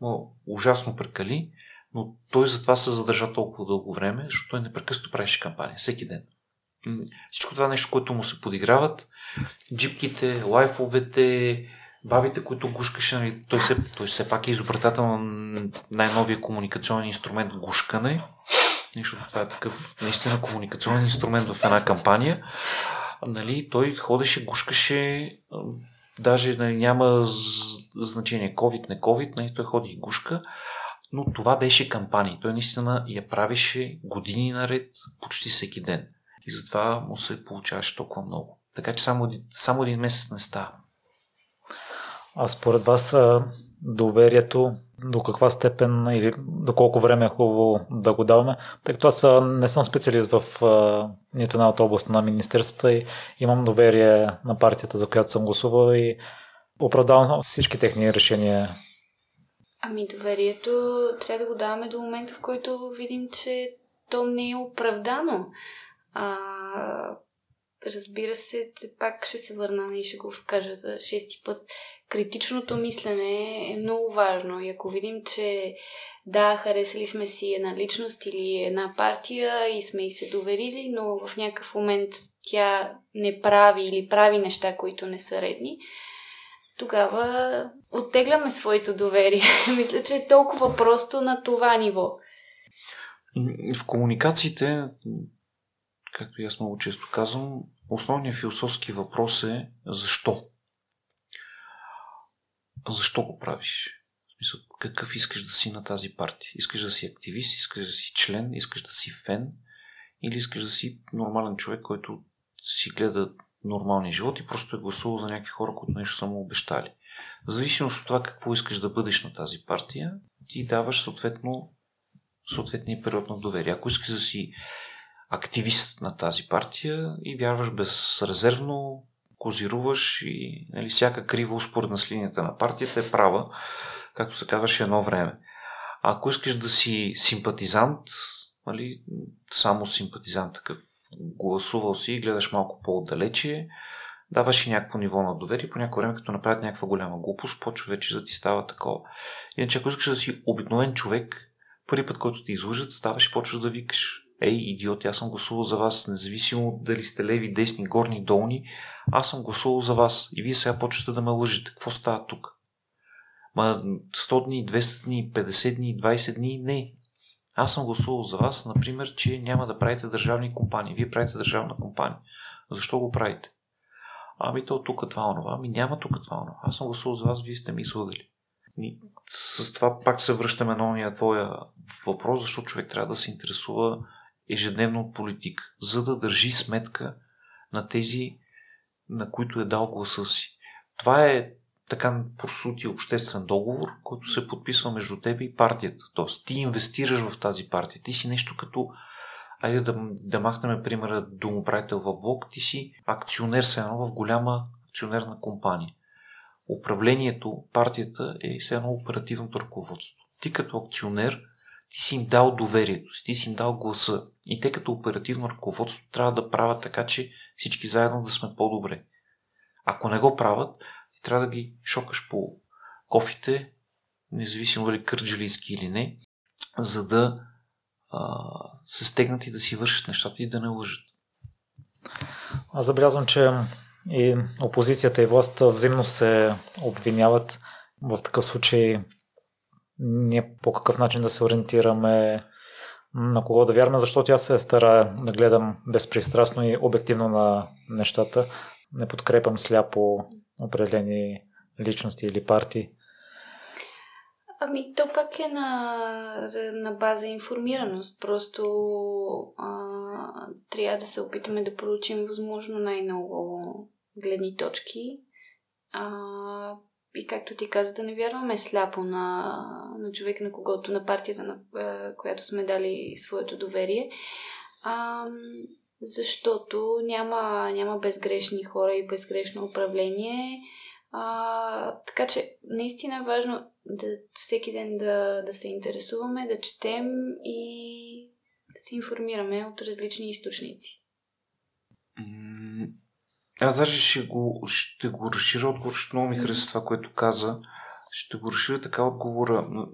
но ужасно прекали, но той затова се задържа толкова дълго време, защото той непрекъснато правеше кампания, всеки ден. Всичко това нещо, което му се подиграват, джипките, лайфовете, бабите, които гушкаше, нали, той, все, той все пак е изобретател на най-новия комуникационен инструмент гушкане. Нещо, това е такъв наистина комуникационен инструмент в една кампания. Нали, той ходеше, гушкаше, даже нали, няма значение COVID, не COVID, нали, той ходи и гушка, но това беше кампания. Той наистина я правеше години наред, почти всеки ден. И затова му се получаваше толкова много. Така че само, само един месец не става. А според вас доверието до каква степен или до колко време е хубаво да го даваме, тъй като аз не съм специалист в нито една от област на Министерствата и имам доверие на партията, за която съм гласувал и оправдавам всички техни решения. Ами доверието трябва да го даваме до момента, в който видим, че то не е оправдано. А, разбира се, пак ще се върна и ще го кажа за шести път. Критичното мислене е много важно и ако видим, че да, харесали сме си една личност или една партия и сме и се доверили, но в някакъв момент тя не прави или прави неща, които не са редни, тогава оттегляме своето доверие. Мисля, че е толкова просто на това ниво. В комуникациите, както и аз много често казвам, основният философски въпрос е защо? Защо го правиш? Смисъл, какъв искаш да си на тази партия? Искаш да си активист, искаш да си член, искаш да си фен или искаш да си нормален човек, който си гледа нормалния живот и просто е гласувал за някакви хора, които нещо са му обещали. В зависимост от това какво искаш да бъдеш на тази партия, ти даваш съответно съответния период на доверие. Ако искаш да си активист на тази партия и вярваш безрезервно, козируваш и нали, всяка крива успоредна с линията на партията е права, както се казваше едно време. А ако искаш да си симпатизант, нали, само симпатизант такъв, гласувал си и гледаш малко по-отдалече, даваш и някакво ниво на доверие, по някое време, като направят някаква голяма глупост, почва вече да ти става такова. Иначе, ако искаш да си обикновен човек, първи път, който ти излъжат, ставаш и почваш да викаш. Ей, идиот, аз съм гласувал за вас, независимо дали сте леви, десни, горни, долни, аз съм гласувал за вас и вие сега почвате да ме лъжите. Какво става тук? Ма 100 дни, 200 дни, 50 дни, 20 дни, не. Аз съм гласувал за вас, например, че няма да правите държавни компании. Вие правите държавна компания. Защо го правите? Ами то тук това онова. Ами няма тук това онова. Аз съм гласувал за вас, вие сте ми излъгали. И с това пак се връщаме на ония твоя въпрос, защо човек трябва да се интересува ежедневно от политика, за да държи сметка на тези, на които е дал гласа си. Това е така просути обществен договор, който се подписва между теб и партията. Тоест, ти инвестираш в тази партия. Ти си нещо като Айде да, да махнем примера домоправител в блок, ти си акционер се едно в голяма акционерна компания. Управлението, партията е все едно оперативното ръководство. Ти като акционер, ти си им дал доверието си, ти си им дал гласа. И те като оперативно ръководство трябва да правят така, че всички заедно да сме по-добре. Ако не го правят, ти трябва да ги шокаш по кофите, независимо дали кърджилийски или не, за да а, се стегнат и да си вършат нещата и да не лъжат. Аз забелязвам, че и опозицията и властта взаимно се обвиняват. В такъв случай ние по какъв начин да се ориентираме на кого да вярваме, защото аз се старая да гледам безпристрастно и обективно на нещата. Не подкрепям сляпо определени личности или партии. Ами, то пак е на, на база информираност. Просто а, трябва да се опитаме да проучим възможно най-много гледни точки. А, и както ти каза, да не вярваме сляпо на, на човек, на когото, на партията, на а, която сме дали своето доверие. А, защото няма, няма безгрешни хора и безгрешно управление. А, така че наистина е важно да всеки ден да, да се интересуваме, да четем и да се информираме от различни източници. Аз даже ще го, ще го разширя отговор, защото много ми хареса това, което каза. Ще го разширя така отговора.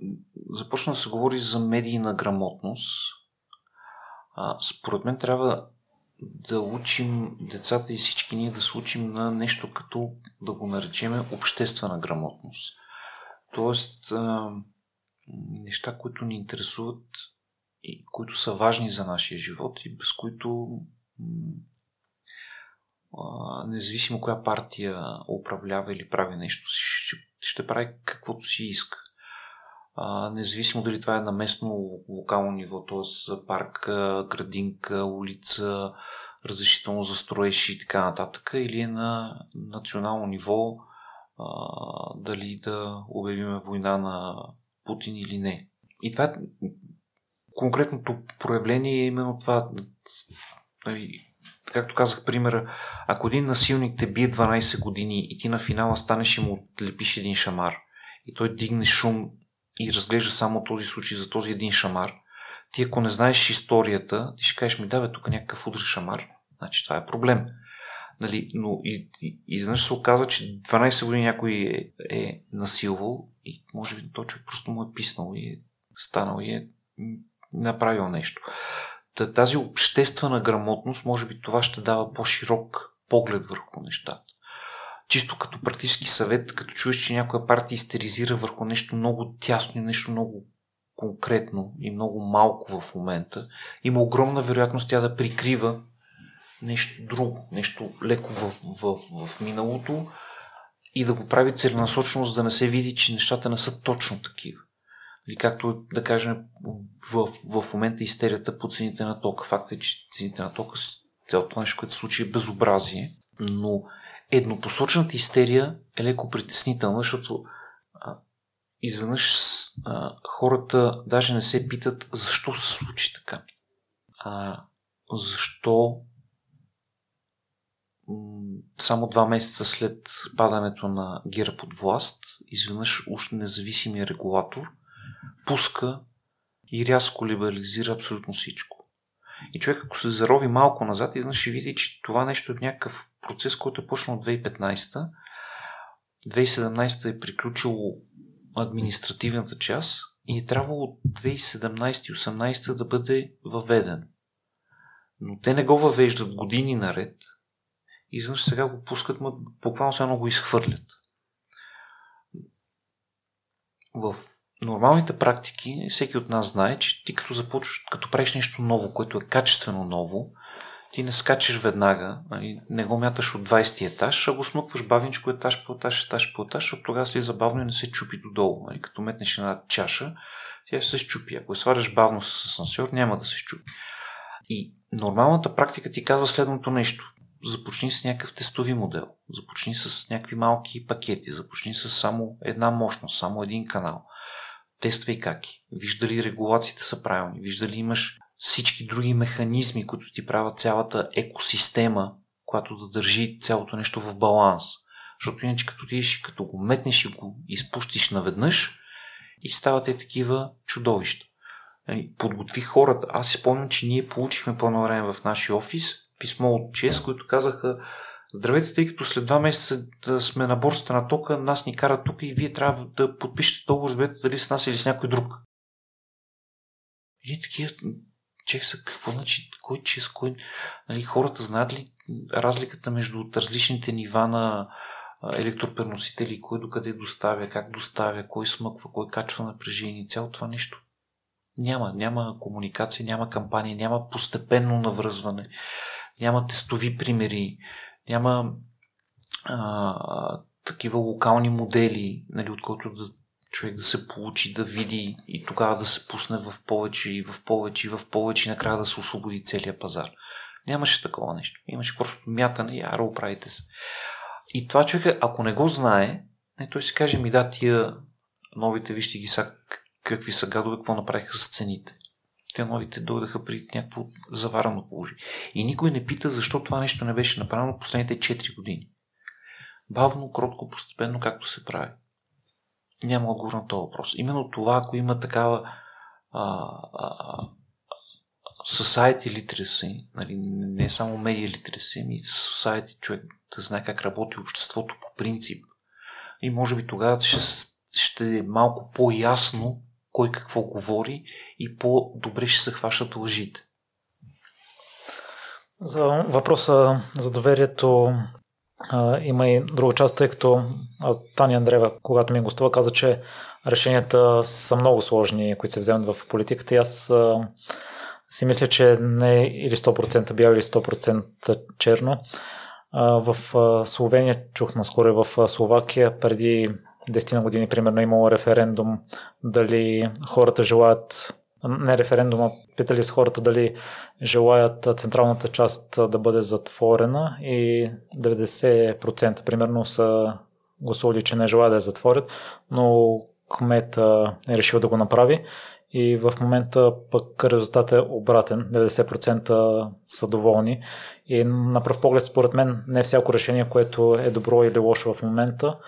Започна да се говори за медийна грамотност. А, според мен трябва да учим децата и всички ние да се учим на нещо като, да го наречеме, обществена грамотност. Тоест, а, неща, които ни интересуват и които са важни за нашия живот и без които независимо коя партия управлява или прави нещо, ще, ще прави каквото си иска. А, независимо дали това е на местно локално ниво, т.е. парк, градинка, улица, разрешително за строеж и така нататък, или е на национално ниво, а, дали да обявиме война на Путин или не. И това е конкретното проявление е именно това. Нали, както казах примера, ако един насилник те бие 12 години и ти на финала станеш и му отлепиш един шамар и той дигне шум и разглежда само този случай за този един шамар, ти ако не знаеш историята, ти ще кажеш ми, да бе, тук някакъв удар шамар, значи това е проблем. Нали, но и, и, изведнъж се оказва, че 12 години някой е, е насилвал и може би той човек просто му е писнал и е станал и е направил нещо. Тази обществена грамотност, може би това ще дава по-широк поглед върху нещата. чисто като практически съвет, като чуеш, че някоя партия истеризира върху нещо много тясно и нещо много конкретно и много малко в момента, има огромна вероятност тя да прикрива нещо друго, нещо леко в, в, в миналото и да го прави целенасочено, за да не се види, че нещата не са точно такива. Или както да кажем в, в момента истерията по цените на тока. Факт е, че цените на тока, цялото това нещо, което се случи е безобразие, но еднопосочната истерия е леко притеснителна, защото а, изведнъж а, хората даже не се питат защо се случи така. А, защо само два месеца след падането на Гера под власт, изведнъж уж независимия регулатор пуска и рязко либерализира абсолютно всичко. И човек, ако се зарови малко назад, изведнъж ще види, че това нещо е някакъв процес, който е почнал от 2015. 2017 е приключило административната част и е трябвало от 2017-18 да бъде въведен. Но те не го въвеждат години наред – и изведнъж сега го пускат, буквално само го изхвърлят. В нормалните практики всеки от нас знае, че ти като започваш, като правиш нещо ново, което е качествено ново, ти не скачаш веднага, нали, не го мяташ от 20 ти етаж, а го смъкваш бавничко етаж по етаж, етаж по етаж, защото тогава слиза бавно и не се чупи додолу. Нали, като метнеш една чаша, тя ще се щупи. Ако я сваляш бавно с асансьор, няма да се щупи. И нормалната практика ти казва следното нещо започни с някакъв тестови модел, започни с някакви малки пакети, започни с само една мощност, само един канал. Тествай каки. Вижда ли регулациите са правилни, вижда ли имаш всички други механизми, които ти правят цялата екосистема, която да държи цялото нещо в баланс. Защото иначе като отидеш и като го метнеш и го изпустиш наведнъж и стават е такива чудовища. Нали, подготви хората. Аз си спомням, че ние получихме по време в нашия офис писмо от ЧЕС, които казаха Здравейте, тъй като след два месеца да сме на борсата на тока, нас ни карат тук и вие трябва да подпишете договор, разберете дали с нас или с някой друг. И такива, чех са, какво значи, кой ЧЕС, кой... Нали, хората знаят ли разликата между различните нива на електропреносители, кой докъде доставя, как доставя, кой смъква, кой качва напрежение, цялото това нещо. Няма, няма комуникация, няма кампания, няма постепенно навръзване няма тестови примери, няма а, такива локални модели, нали, от които да човек да се получи, да види и тогава да се пусне в повече и в повече и в повече и накрая да се освободи целият пазар. Нямаше такова нещо. Имаше просто мятане и аро, оправите се. И това човек, ако не го знае, той си каже ми да, тия новите, вижте ги са какви са гадове, какво направиха с цените те новите дойдаха при някакво заварано положение. И никой не пита защо това нещо не беше направено последните 4 години. Бавно, кротко, постепенно, както се прави. Няма отговор на този въпрос. Именно това, ако има такава а, а, society literacy, нали, не само media literacy, ами society, човек да знае как работи обществото по принцип. И може би тогава ще, ще е малко по-ясно кой какво говори и по-добре ще се хващат лъжите. За въпроса за доверието а, има и друга част, тъй като Таня Андрева, когато ми гостува, каза, че решенията са много сложни, които се вземат в политиката и аз а, си мисля, че не е или 100% бяло или 100% черно. А, в Словения чух наскоро в Словакия преди 10 на години, примерно, имало референдум дали хората желаят не референдума, питали с хората дали желаят централната част да бъде затворена и 90% примерно са гласували, че не желаят да я затворят, но кмет е решил да го направи и в момента пък резултатът е обратен. 90% са доволни и на пръв поглед според мен не всяко решение, което е добро или лошо в момента,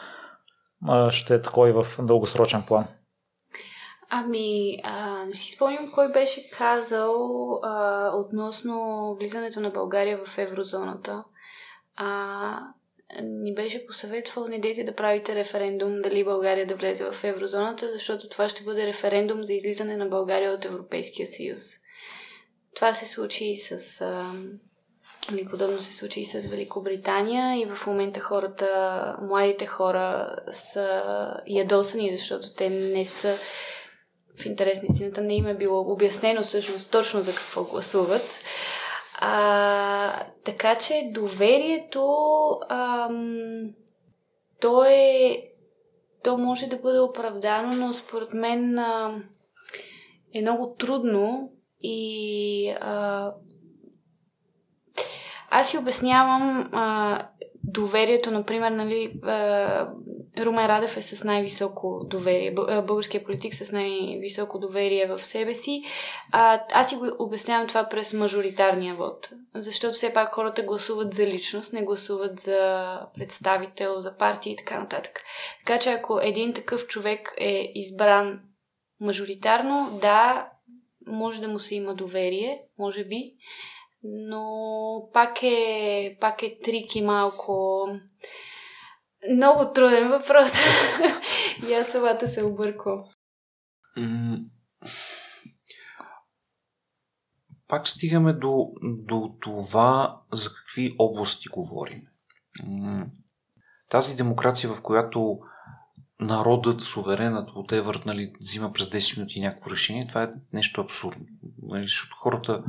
ще е такова и в дългосрочен план? Ами, а, не си спомням кой беше казал а, относно влизането на България в еврозоната. А, ни беше посъветвал, не дейте да правите референдум дали България да влезе в еврозоната, защото това ще бъде референдум за излизане на България от Европейския съюз. Това се случи и с а, Или подобно се случи и с Великобритания и в момента хората, младите хора са ядосани, защото те не са в интерес на истината не им е било обяснено всъщност точно за какво гласуват. А, така че доверието ам, то е то може да бъде оправдано, но според мен а, е много трудно и а, аз си обяснявам а, доверието, например, нали, а, Румен Радев е с най-високо доверие, българския политик с най-високо доверие в себе си. А, аз си го обяснявам това през мажоритарния вод, защото все пак хората гласуват за личност, не гласуват за представител, за партия и така нататък. Така че ако един такъв човек е избран мажоритарно, да, може да му се има доверие, може би, но пак е, пак е трики малко. Много труден въпрос. и аз самата се обърквам. Пак стигаме до, до това за какви области говорим. Тази демокрация, в която народът, суверенът, Евърт, нали, взима през 10 минути някакво решение, това е нещо абсурдно. Нали, защото хората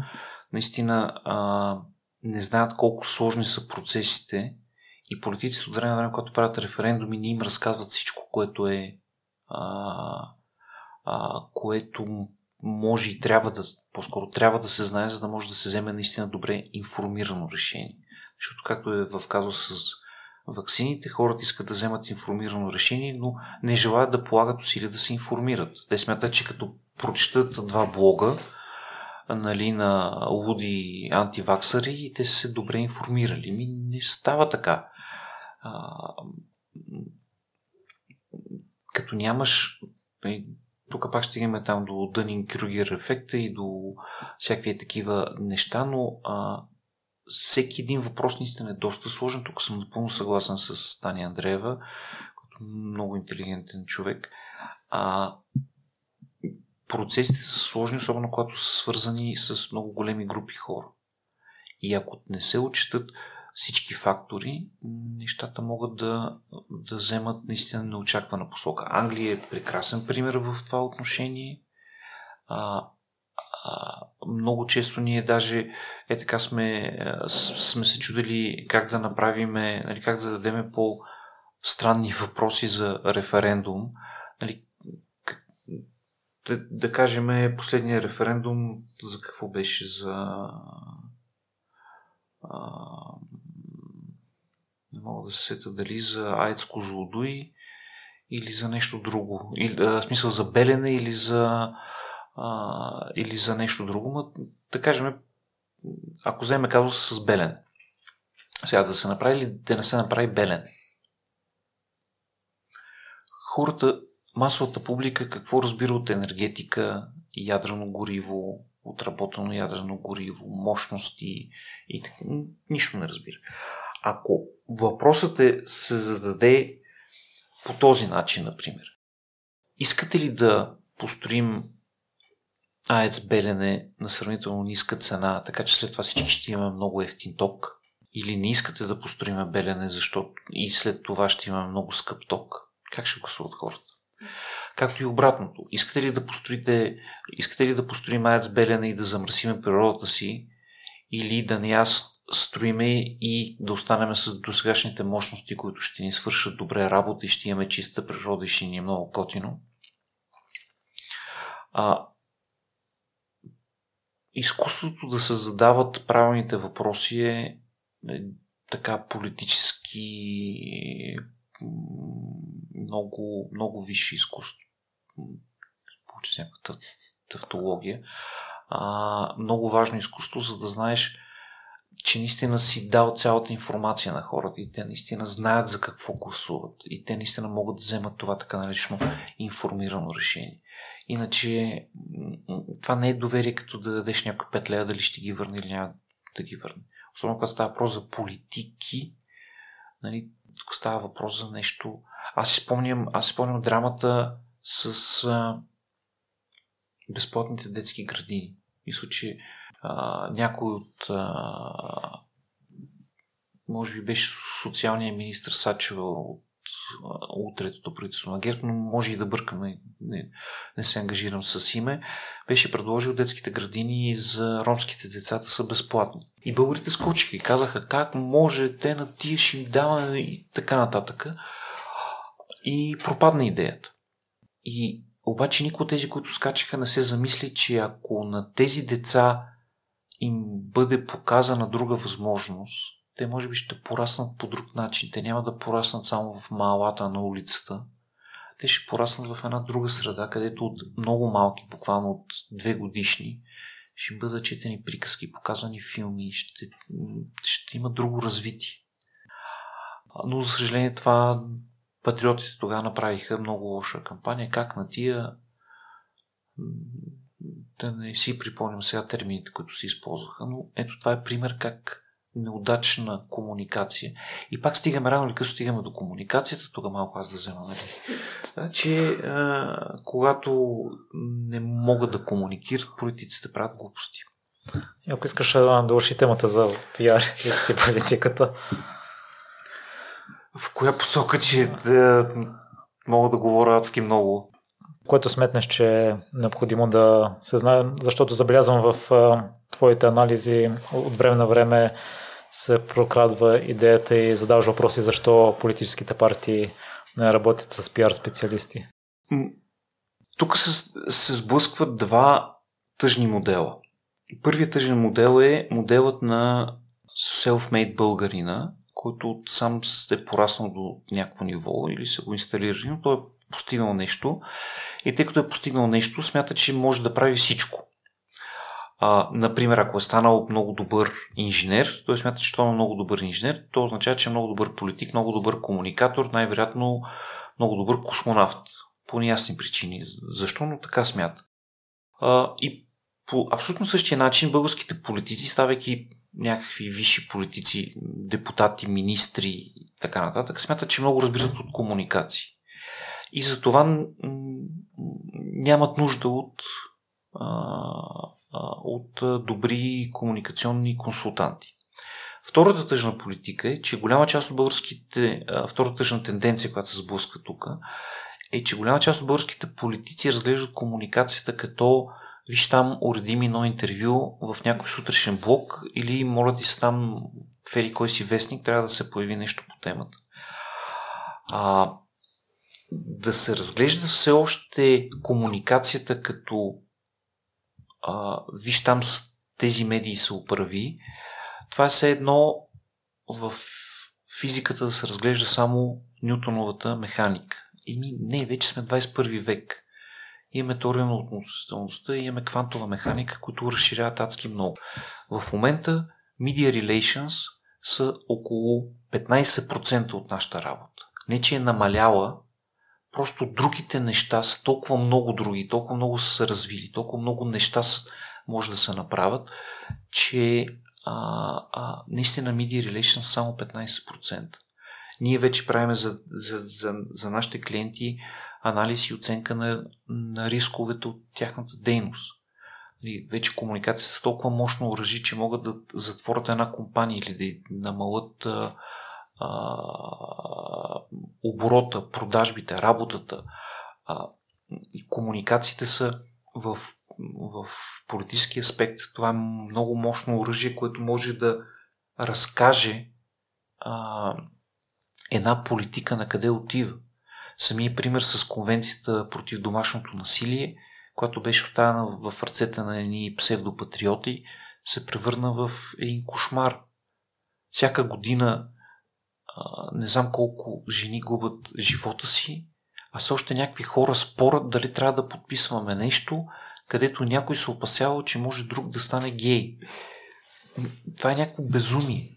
наистина а, не знаят колко сложни са процесите и политиците от време на време, когато правят референдуми, не им разказват всичко, което е а, а, което може и трябва да, по-скоро трябва да се знае, за да може да се вземе наистина добре информирано решение. Защото както е в казус с ваксините, хората искат да вземат информирано решение, но не желаят да полагат усилия да се информират. Те смятат, че като прочитат два блога, нали, на луди антиваксари и те са добре информирали. Ми не става така. А, като нямаш нали, тук пак стигаме там до Дънинг Крюгер ефекта и до всякакви такива неща, но а, всеки един въпрос наистина е доста сложен. Тук съм напълно съгласен с Таня Андреева, който е много интелигентен човек. А, процесите са сложни, особено когато са свързани с много големи групи хора. И ако не се отчитат всички фактори, нещата могат да, да вземат наистина неочаквана посока. Англия е прекрасен пример в това отношение. А, а, много често ние даже е така сме, сме се чудили как да направим, нали, как да дадем по-странни въпроси за референдум. Нали, да, да кажем, последния референдум за какво беше? За. А, не мога да се сета дали за Айц Козлодуй или за нещо друго. Или, а, смисъл за Белене или за, а, или за нещо друго. Но, да кажем, ако вземе казус с Белене. Сега да се направи или да не се направи Белен. Хората масовата публика какво разбира от енергетика, ядрено гориво, отработено ядрено гориво, мощности и така. Нищо не разбира. Ако въпросът е се зададе по този начин, например, искате ли да построим АЕЦ Белене на сравнително ниска цена, така че след това всички ще имаме много ефтин ток? Или не искате да построим Белене, защото и след това ще имаме много скъп ток? Как ще гласуват хората? Както и обратното. Искате ли да построите, искате ли да построим АЕЦ Белене и да замърсиме природата си, или да не я строиме и да останем с досегашните мощности, които ще ни свършат добре работа и ще имаме чиста природа и ще ни е много котино. А, изкуството да се задават правилните въпроси е, е така политически много, много висше изкуство. Получи някаква тавтология. А, много важно изкуство, за да знаеш, че наистина си дал цялата информация на хората и те наистина знаят за какво гласуват и те наистина могат да вземат това така наречено информирано решение. Иначе това не е доверие като да дадеш някой пет лея дали ще ги върне или няма да ги върне. Особено когато става въпрос за политики, нали, тук става въпрос за нещо. Аз си спомням, аз си спомням драмата с а, безплатните детски градини. Мисля, че а, някой от а, може би беше социалният министр Сачева от, от третото правителство на ГЕРБ, но може и да бъркам, не, не, не се ангажирам с име, беше предложил детските градини за ромските децата са безплатни. И българите скочиха и казаха как може те на тия ще им даваме и така нататък. И пропадна идеята. И обаче никой от тези, които скачаха, не се замисли, че ако на тези деца им бъде показана друга възможност, те може би ще пораснат по друг начин. Те няма да пораснат само в малата на улицата. Те ще пораснат в една друга среда, където от много малки, буквално от две годишни, ще бъдат четени приказки, показани филми, ще, ще има друго развитие. Но, за съжаление, това патриотите тогава направиха много лоша кампания. Как на тия да не си припомням сега термините, които се използваха, но ето това е пример как неудачна комуникация. И пак стигаме рано или късно стигаме до комуникацията, тогава малко аз да взема. Нали? Значи, а, когато не могат да комуникират, политиците правят глупости. И ако искаш да довърши темата за пиар и политиката. В коя посока, че да, мога да говоря адски много? Което сметнеш, че е необходимо да се знае, защото забелязвам в твоите анализи от време на време се прокрадва идеята и задаваш въпроси защо политическите партии не работят с пиар специалисти. Тук се, се сблъскват два тъжни модела. Първият тъжен модел е моделът на self-made българина, който сам е пораснал до някакво ниво или са го инсталирали, но той е постигнал нещо и тъй като е постигнал нещо, смята, че може да прави всичко. А, например, ако е станал много добър инженер, той смята, че той е много добър инженер, то означава, че е много добър политик, много добър комуникатор, най-вероятно много добър космонавт. По неясни причини. Защо? Но така смята. А, и по абсолютно същия начин българските политици, ставайки някакви висши политици, депутати, министри и така нататък, смятат, че много разбират от комуникации. И затова нямат нужда от от добри комуникационни консултанти. Втората тъжна политика е, че голяма част от българските, втората тъжна тенденция, която се сблъсква тук, е, че голяма част от българските политици разглеждат комуникацията като виж там, уреди ми едно интервю в някой сутрешен блок или моля ти се там в ери кой си вестник, трябва да се появи нещо по темата. А, да се разглежда все още комуникацията като а, виж там с тези медии се оправи, това е все едно в физиката да се разглежда само Нютоновата механика. И ми, не, вече сме 21 век. Имаме теория на относителността имаме квантова механика, които разширяват адски много. В момента Media Relations са около 15% от нашата работа. Не, че е намаляла, просто другите неща са толкова много други, толкова много са се развили, толкова много неща са, може да се направят, че а, а, наистина Media Relations само 15%. Ние вече правим за, за, за, за нашите клиенти анализ и оценка на, на рисковете от тяхната дейност. Нали, вече комуникацията са толкова мощно оръжи, че могат да затворят една компания или да намалят а, оборота, продажбите, работата. А, комуникациите са в, в политически аспект. Това е много мощно оръжие, което може да разкаже а, една политика на къде отива. Самия пример с конвенцията против домашното насилие, която беше оставена в ръцете на едни псевдопатриоти, се превърна в един кошмар. Всяка година не знам колко жени губят живота си, а все още някакви хора спорят дали трябва да подписваме нещо, където някой се опасява, че може друг да стане гей. Това е някакво безумие.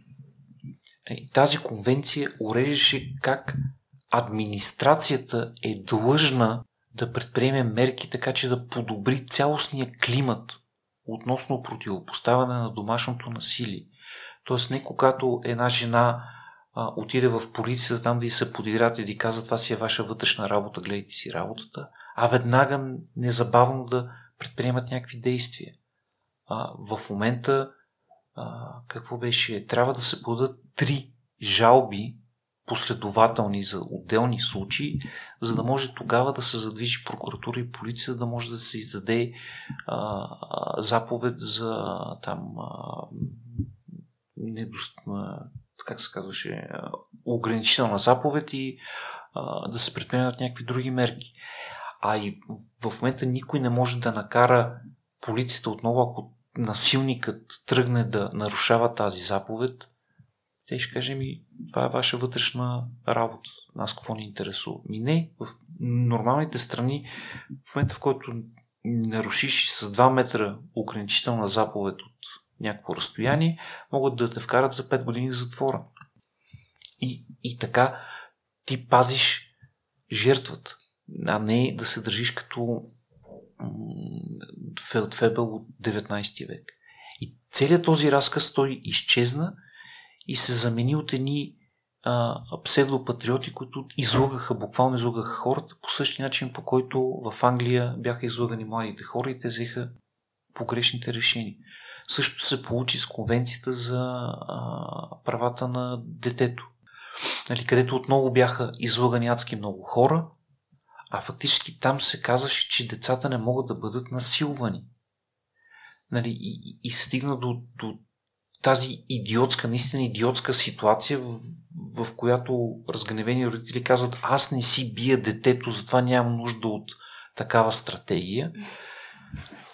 Е, тази конвенция уреждаше как администрацията е длъжна да предприеме мерки така, че да подобри цялостния климат относно противопоставяне на домашното насилие. Тоест не когато една жена а, отиде в полицията там да и се подиграт и да казва това си е ваша вътрешна работа, гледайте си работата, а веднага незабавно да предприемат някакви действия. А, в момента а, какво беше? Трябва да се подадат три жалби последователни за отделни случаи, за да може тогава да се задвижи прокуратура и полиция, да може да се издаде а, заповед за там а, недост... как се казваше, ограничителна заповед и да се предприемат някакви други мерки. А и в момента никой не може да накара полицията отново, ако насилникът тръгне да нарушава тази заповед, те ще каже ми, това е ваша вътрешна работа. Нас какво ни интересува? Ми не, в нормалните страни, в момента в който нарушиш с 2 метра ограничителна заповед от някакво разстояние, могат да те вкарат за 5 години затвора. И, и така ти пазиш жертвата, а не да се държиш като Фелдфебел от 19 век. И целият този разказ той изчезна и се замени от едни псевдопатриоти, които излъгаха, буквално излъгаха хората по същия начин, по който в Англия бяха излъгани младите хора и те взеха погрешните решения. Също се получи с конвенцията за а, правата на детето, нали, където отново бяха излъгани адски много хора, а фактически там се казваше, че децата не могат да бъдат насилвани. Нали, и, и стигна до, до тази идиотска, наистина идиотска ситуация, в, в която разгневени родители казват аз не си бия детето, затова нямам нужда от такава стратегия.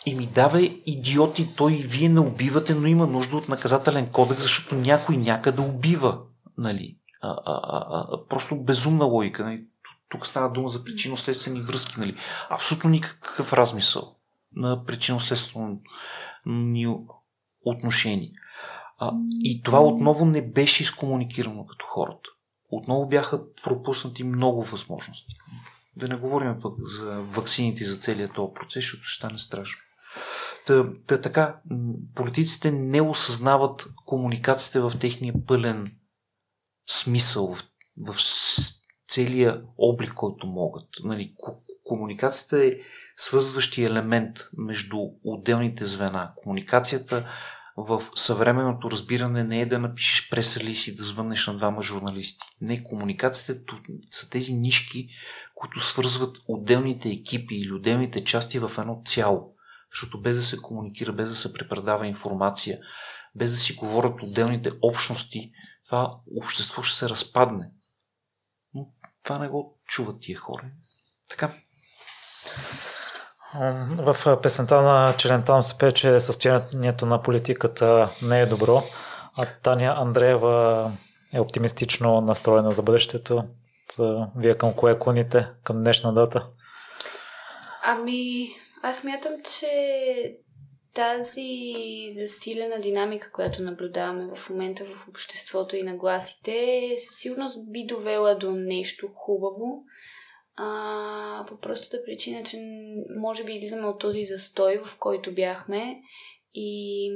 И ми дава идиоти, той и вие не убивате, но има нужда от наказателен кодекс, защото някой някъде убива. Нали? А, а, а, а, просто безумна логика. Нали? Тук става дума за причинно-следствени връзки. Нали? Абсолютно никакъв размисъл на причинно-следствени отношения. А, и това отново не беше изкомуникирано като хората. Отново бяха пропуснати много възможности. Да не говорим пък за ваксините за целият този процес, защото ще стане страшно. Та, та така, политиците не осъзнават комуникацията в техния пълен смисъл, в, в целия облик, който могат. Нали, комуникацията е свързващи елемент между отделните звена. Комуникацията в съвременното разбиране не е да напишеш прес и да звъннеш на двама журналисти. Не, комуникацията са тези нишки, които свързват отделните екипи или отделните части в едно цяло. Защото без да се комуникира, без да се препредава информация, без да си говорят отделните общности, това общество ще се разпадне. Но това не го чуват тия хора. Така. В песента на Челентано се пее, че състоянието на политиката не е добро, а Таня Андреева е оптимистично настроена за бъдещето. Вие към кое клоните към днешна дата? Ами, аз мятам, че тази засилена динамика, която наблюдаваме в момента в обществото и нагласите, със сигурност би довела до нещо хубаво. А, по простата причина, че може би излизаме от този застой, в който бяхме и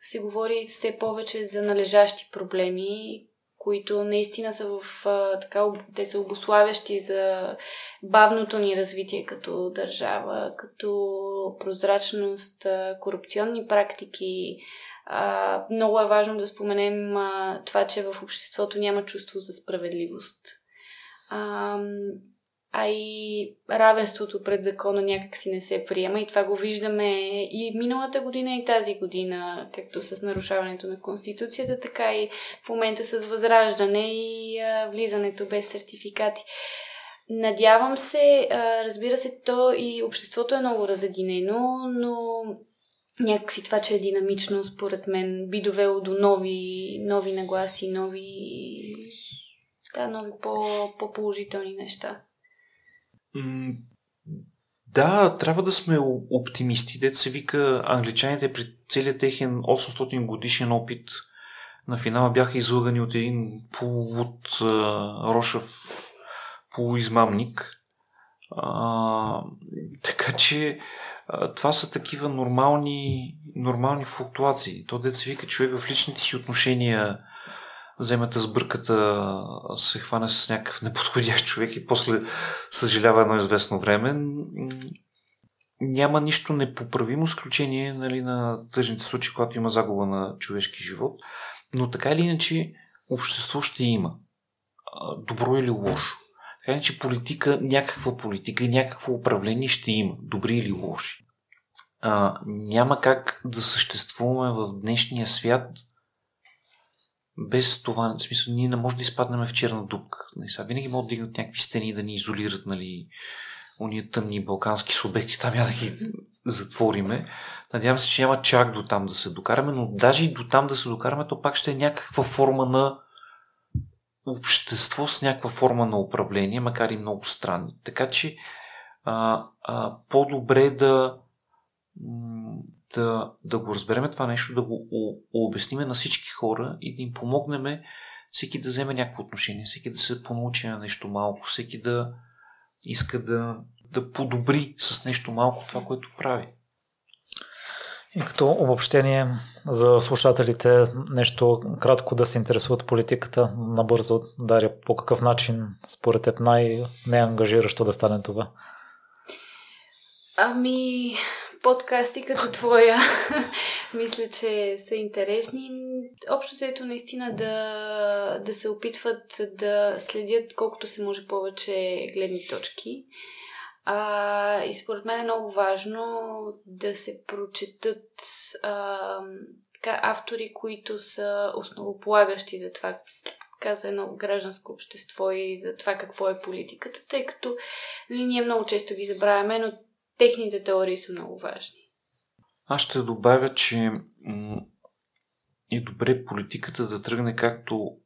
се говори все повече за належащи проблеми, които наистина са в а, така, те са обославящи за бавното ни развитие като държава, като прозрачност, а, корупционни практики. А, много е важно да споменем а, това, че в обществото няма чувство за справедливост. А, а и равенството пред закона някак си не се приема и това го виждаме и миналата година и тази година, както с нарушаването на Конституцията, така и в момента с възраждане и а, влизането без сертификати. Надявам се, а, разбира се, то и обществото е много разединено, но някакси това, че е динамично, според мен, би довело до нови, нови нагласи, нови, да, нови по, по-положителни неща. Да, трябва да сме оптимисти. Дет се вика, англичаните при целият техен 800 годишен опит на финала бяха излъгани от един полуот Рошев полуизмамник. А, така че а, това са такива нормални, нормални флуктуации. То дет се вика човек в личните си отношения вземете сбърката, се хване с някакъв неподходящ човек и после съжалява едно известно време. Няма нищо непоправимо, изключение нали, на тъжните случаи, когато има загуба на човешки живот. Но така или иначе, общество ще има. Добро или лошо. Така че политика, някаква политика и някакво управление ще има. Добри или лоши. А, няма как да съществуваме в днешния свят без това. В смисъл, ние не можем да изпаднем в черна дупка. Нали, винаги могат да дигнат някакви стени да ни изолират, нали, уния тъмни балкански субекти, там я да ги затвориме. Надявам се, че няма чак до там да се докараме, но даже и до там да се докараме, то пак ще е някаква форма на общество с някаква форма на управление, макар и много странни. Така че а, а, по-добре да, да, да го разбереме това нещо, да го обясниме на всички хора и да им помогнем всеки да вземе някакво отношение, всеки да се понаучи на нещо малко, всеки да иска да, да подобри с нещо малко това, което прави. И като обобщение за слушателите, нещо кратко да се интересуват политиката, набързо, Даря, по какъв начин според теб най-неангажиращо да стане това? Ами, подкасти като твоя, мисля, че са интересни. Общо взето наистина да, да се опитват да следят колкото се може повече гледни точки. А, и според мен е много важно да се прочетат а, така, автори, които са основополагащи за това, каза едно гражданско общество и за това какво е политиката, тъй като нали, ние много често ги забравяме, но техните теории са много важни. Аз ще добавя, че е добре политиката да тръгне както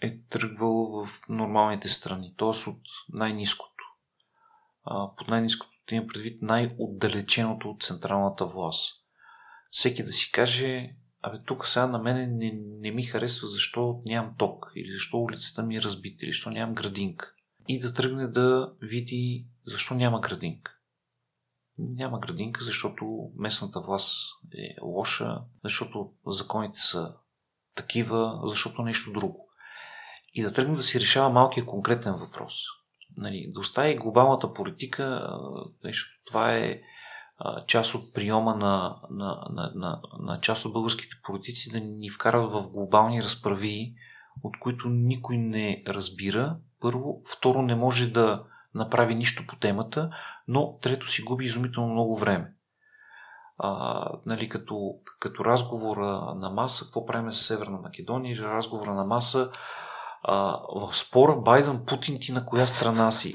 е тръгвала в нормалните страни, т.е. от най-низкото. Под най-низкото има предвид най-отдалеченото от централната власт. Всеки да си каже, абе тук сега на мене не, не ми харесва защо нямам ток, или защо улицата ми е разбита, или защо нямам градинка. И да тръгне да види защо няма градинка няма градинка, защото местната власт е лоша, защото законите са такива, защото нещо друго. И да тръгне да си решава малкия конкретен въпрос. Нали, да остави глобалната политика, нещо, това е част от приема на, на, на, на, на част от българските политици да ни вкарат в глобални разправи, от които никой не разбира. Първо. Второ, не може да направи нищо по темата, но трето си губи изумително много време. А, нали, като, като разговора на маса, какво правим с Северна Македония, разговора на маса, а, в спора Байден-Путин ти на коя страна си?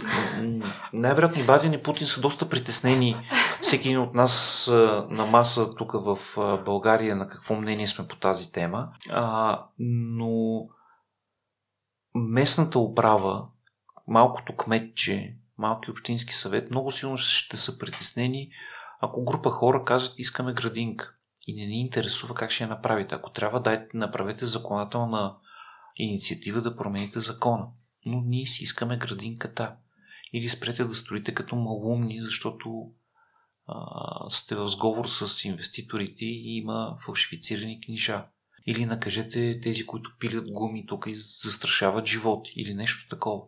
Най-вероятно Байден и Путин са доста притеснени. Всеки един от нас а, на маса тук в а, България на какво мнение сме по тази тема. А, но местната управа малкото кметче, малки общински съвет, много силно ще са притеснени, ако група хора кажат искаме градинка и не ни интересува как ще я направите. Ако трябва, дайте, направете законодателна инициатива да промените закона. Но ние си искаме градинката. Или спрете да строите като малумни, защото а, сте в сговор с инвеститорите и има фалшифицирани книжа. Или накажете тези, които пилят гуми тук и застрашават животи. Или нещо такова.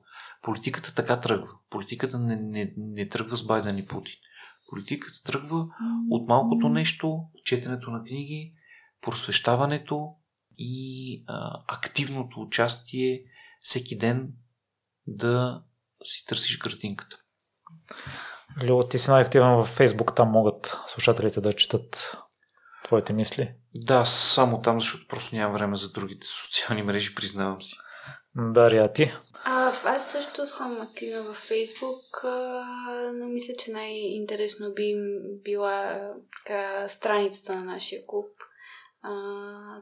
Политиката така тръгва. Политиката не, не, не тръгва с Байден и Путин. Политиката тръгва от малкото нещо, четенето на книги, просвещаването и а, активното участие всеки ден да си търсиш градинката. Лео, ти си най-активен във Фейсбук, там могат слушателите да четат твоите мисли? Да, само там, защото просто нямам време за другите социални мрежи, признавам си. Дария, ти? А, аз също съм активна във Фейсбук, но мисля, че най-интересно би била така, страницата на нашия клуб, а,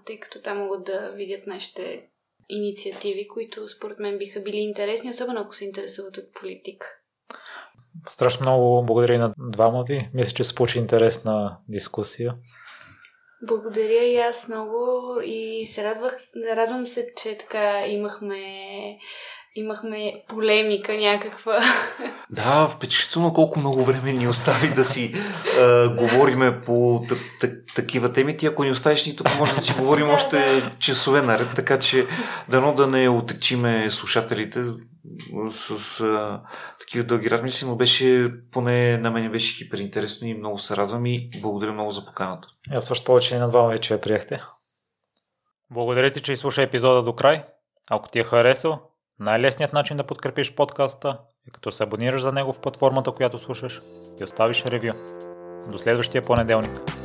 тъй като там могат да видят нашите инициативи, които според мен биха били интересни, особено ако се интересуват от политика. Страшно много благодаря на двама ви. Мисля, че се получи интересна дискусия. Благодаря и аз много и се радвах, радвам се, че така имахме имахме полемика някаква. Да, впечатлително колко много време ни остави да си а, говориме по такива теми. Ти ако ни оставиш ни тук, може да си говорим още часове наред, така че дано да не отекчиме слушателите с а, такива дълги размисли, но беше, поне на мен беше хиперинтересно и много се радвам и благодаря много за поканата. Аз също повече на двама вече я приехте. Благодаря ти, че изслуша епизода до край. Ако ти е харесал, най-лесният начин да подкрепиш подкаста е като се абонираш за него в платформата, която слушаш и оставиш ревю. До следващия понеделник.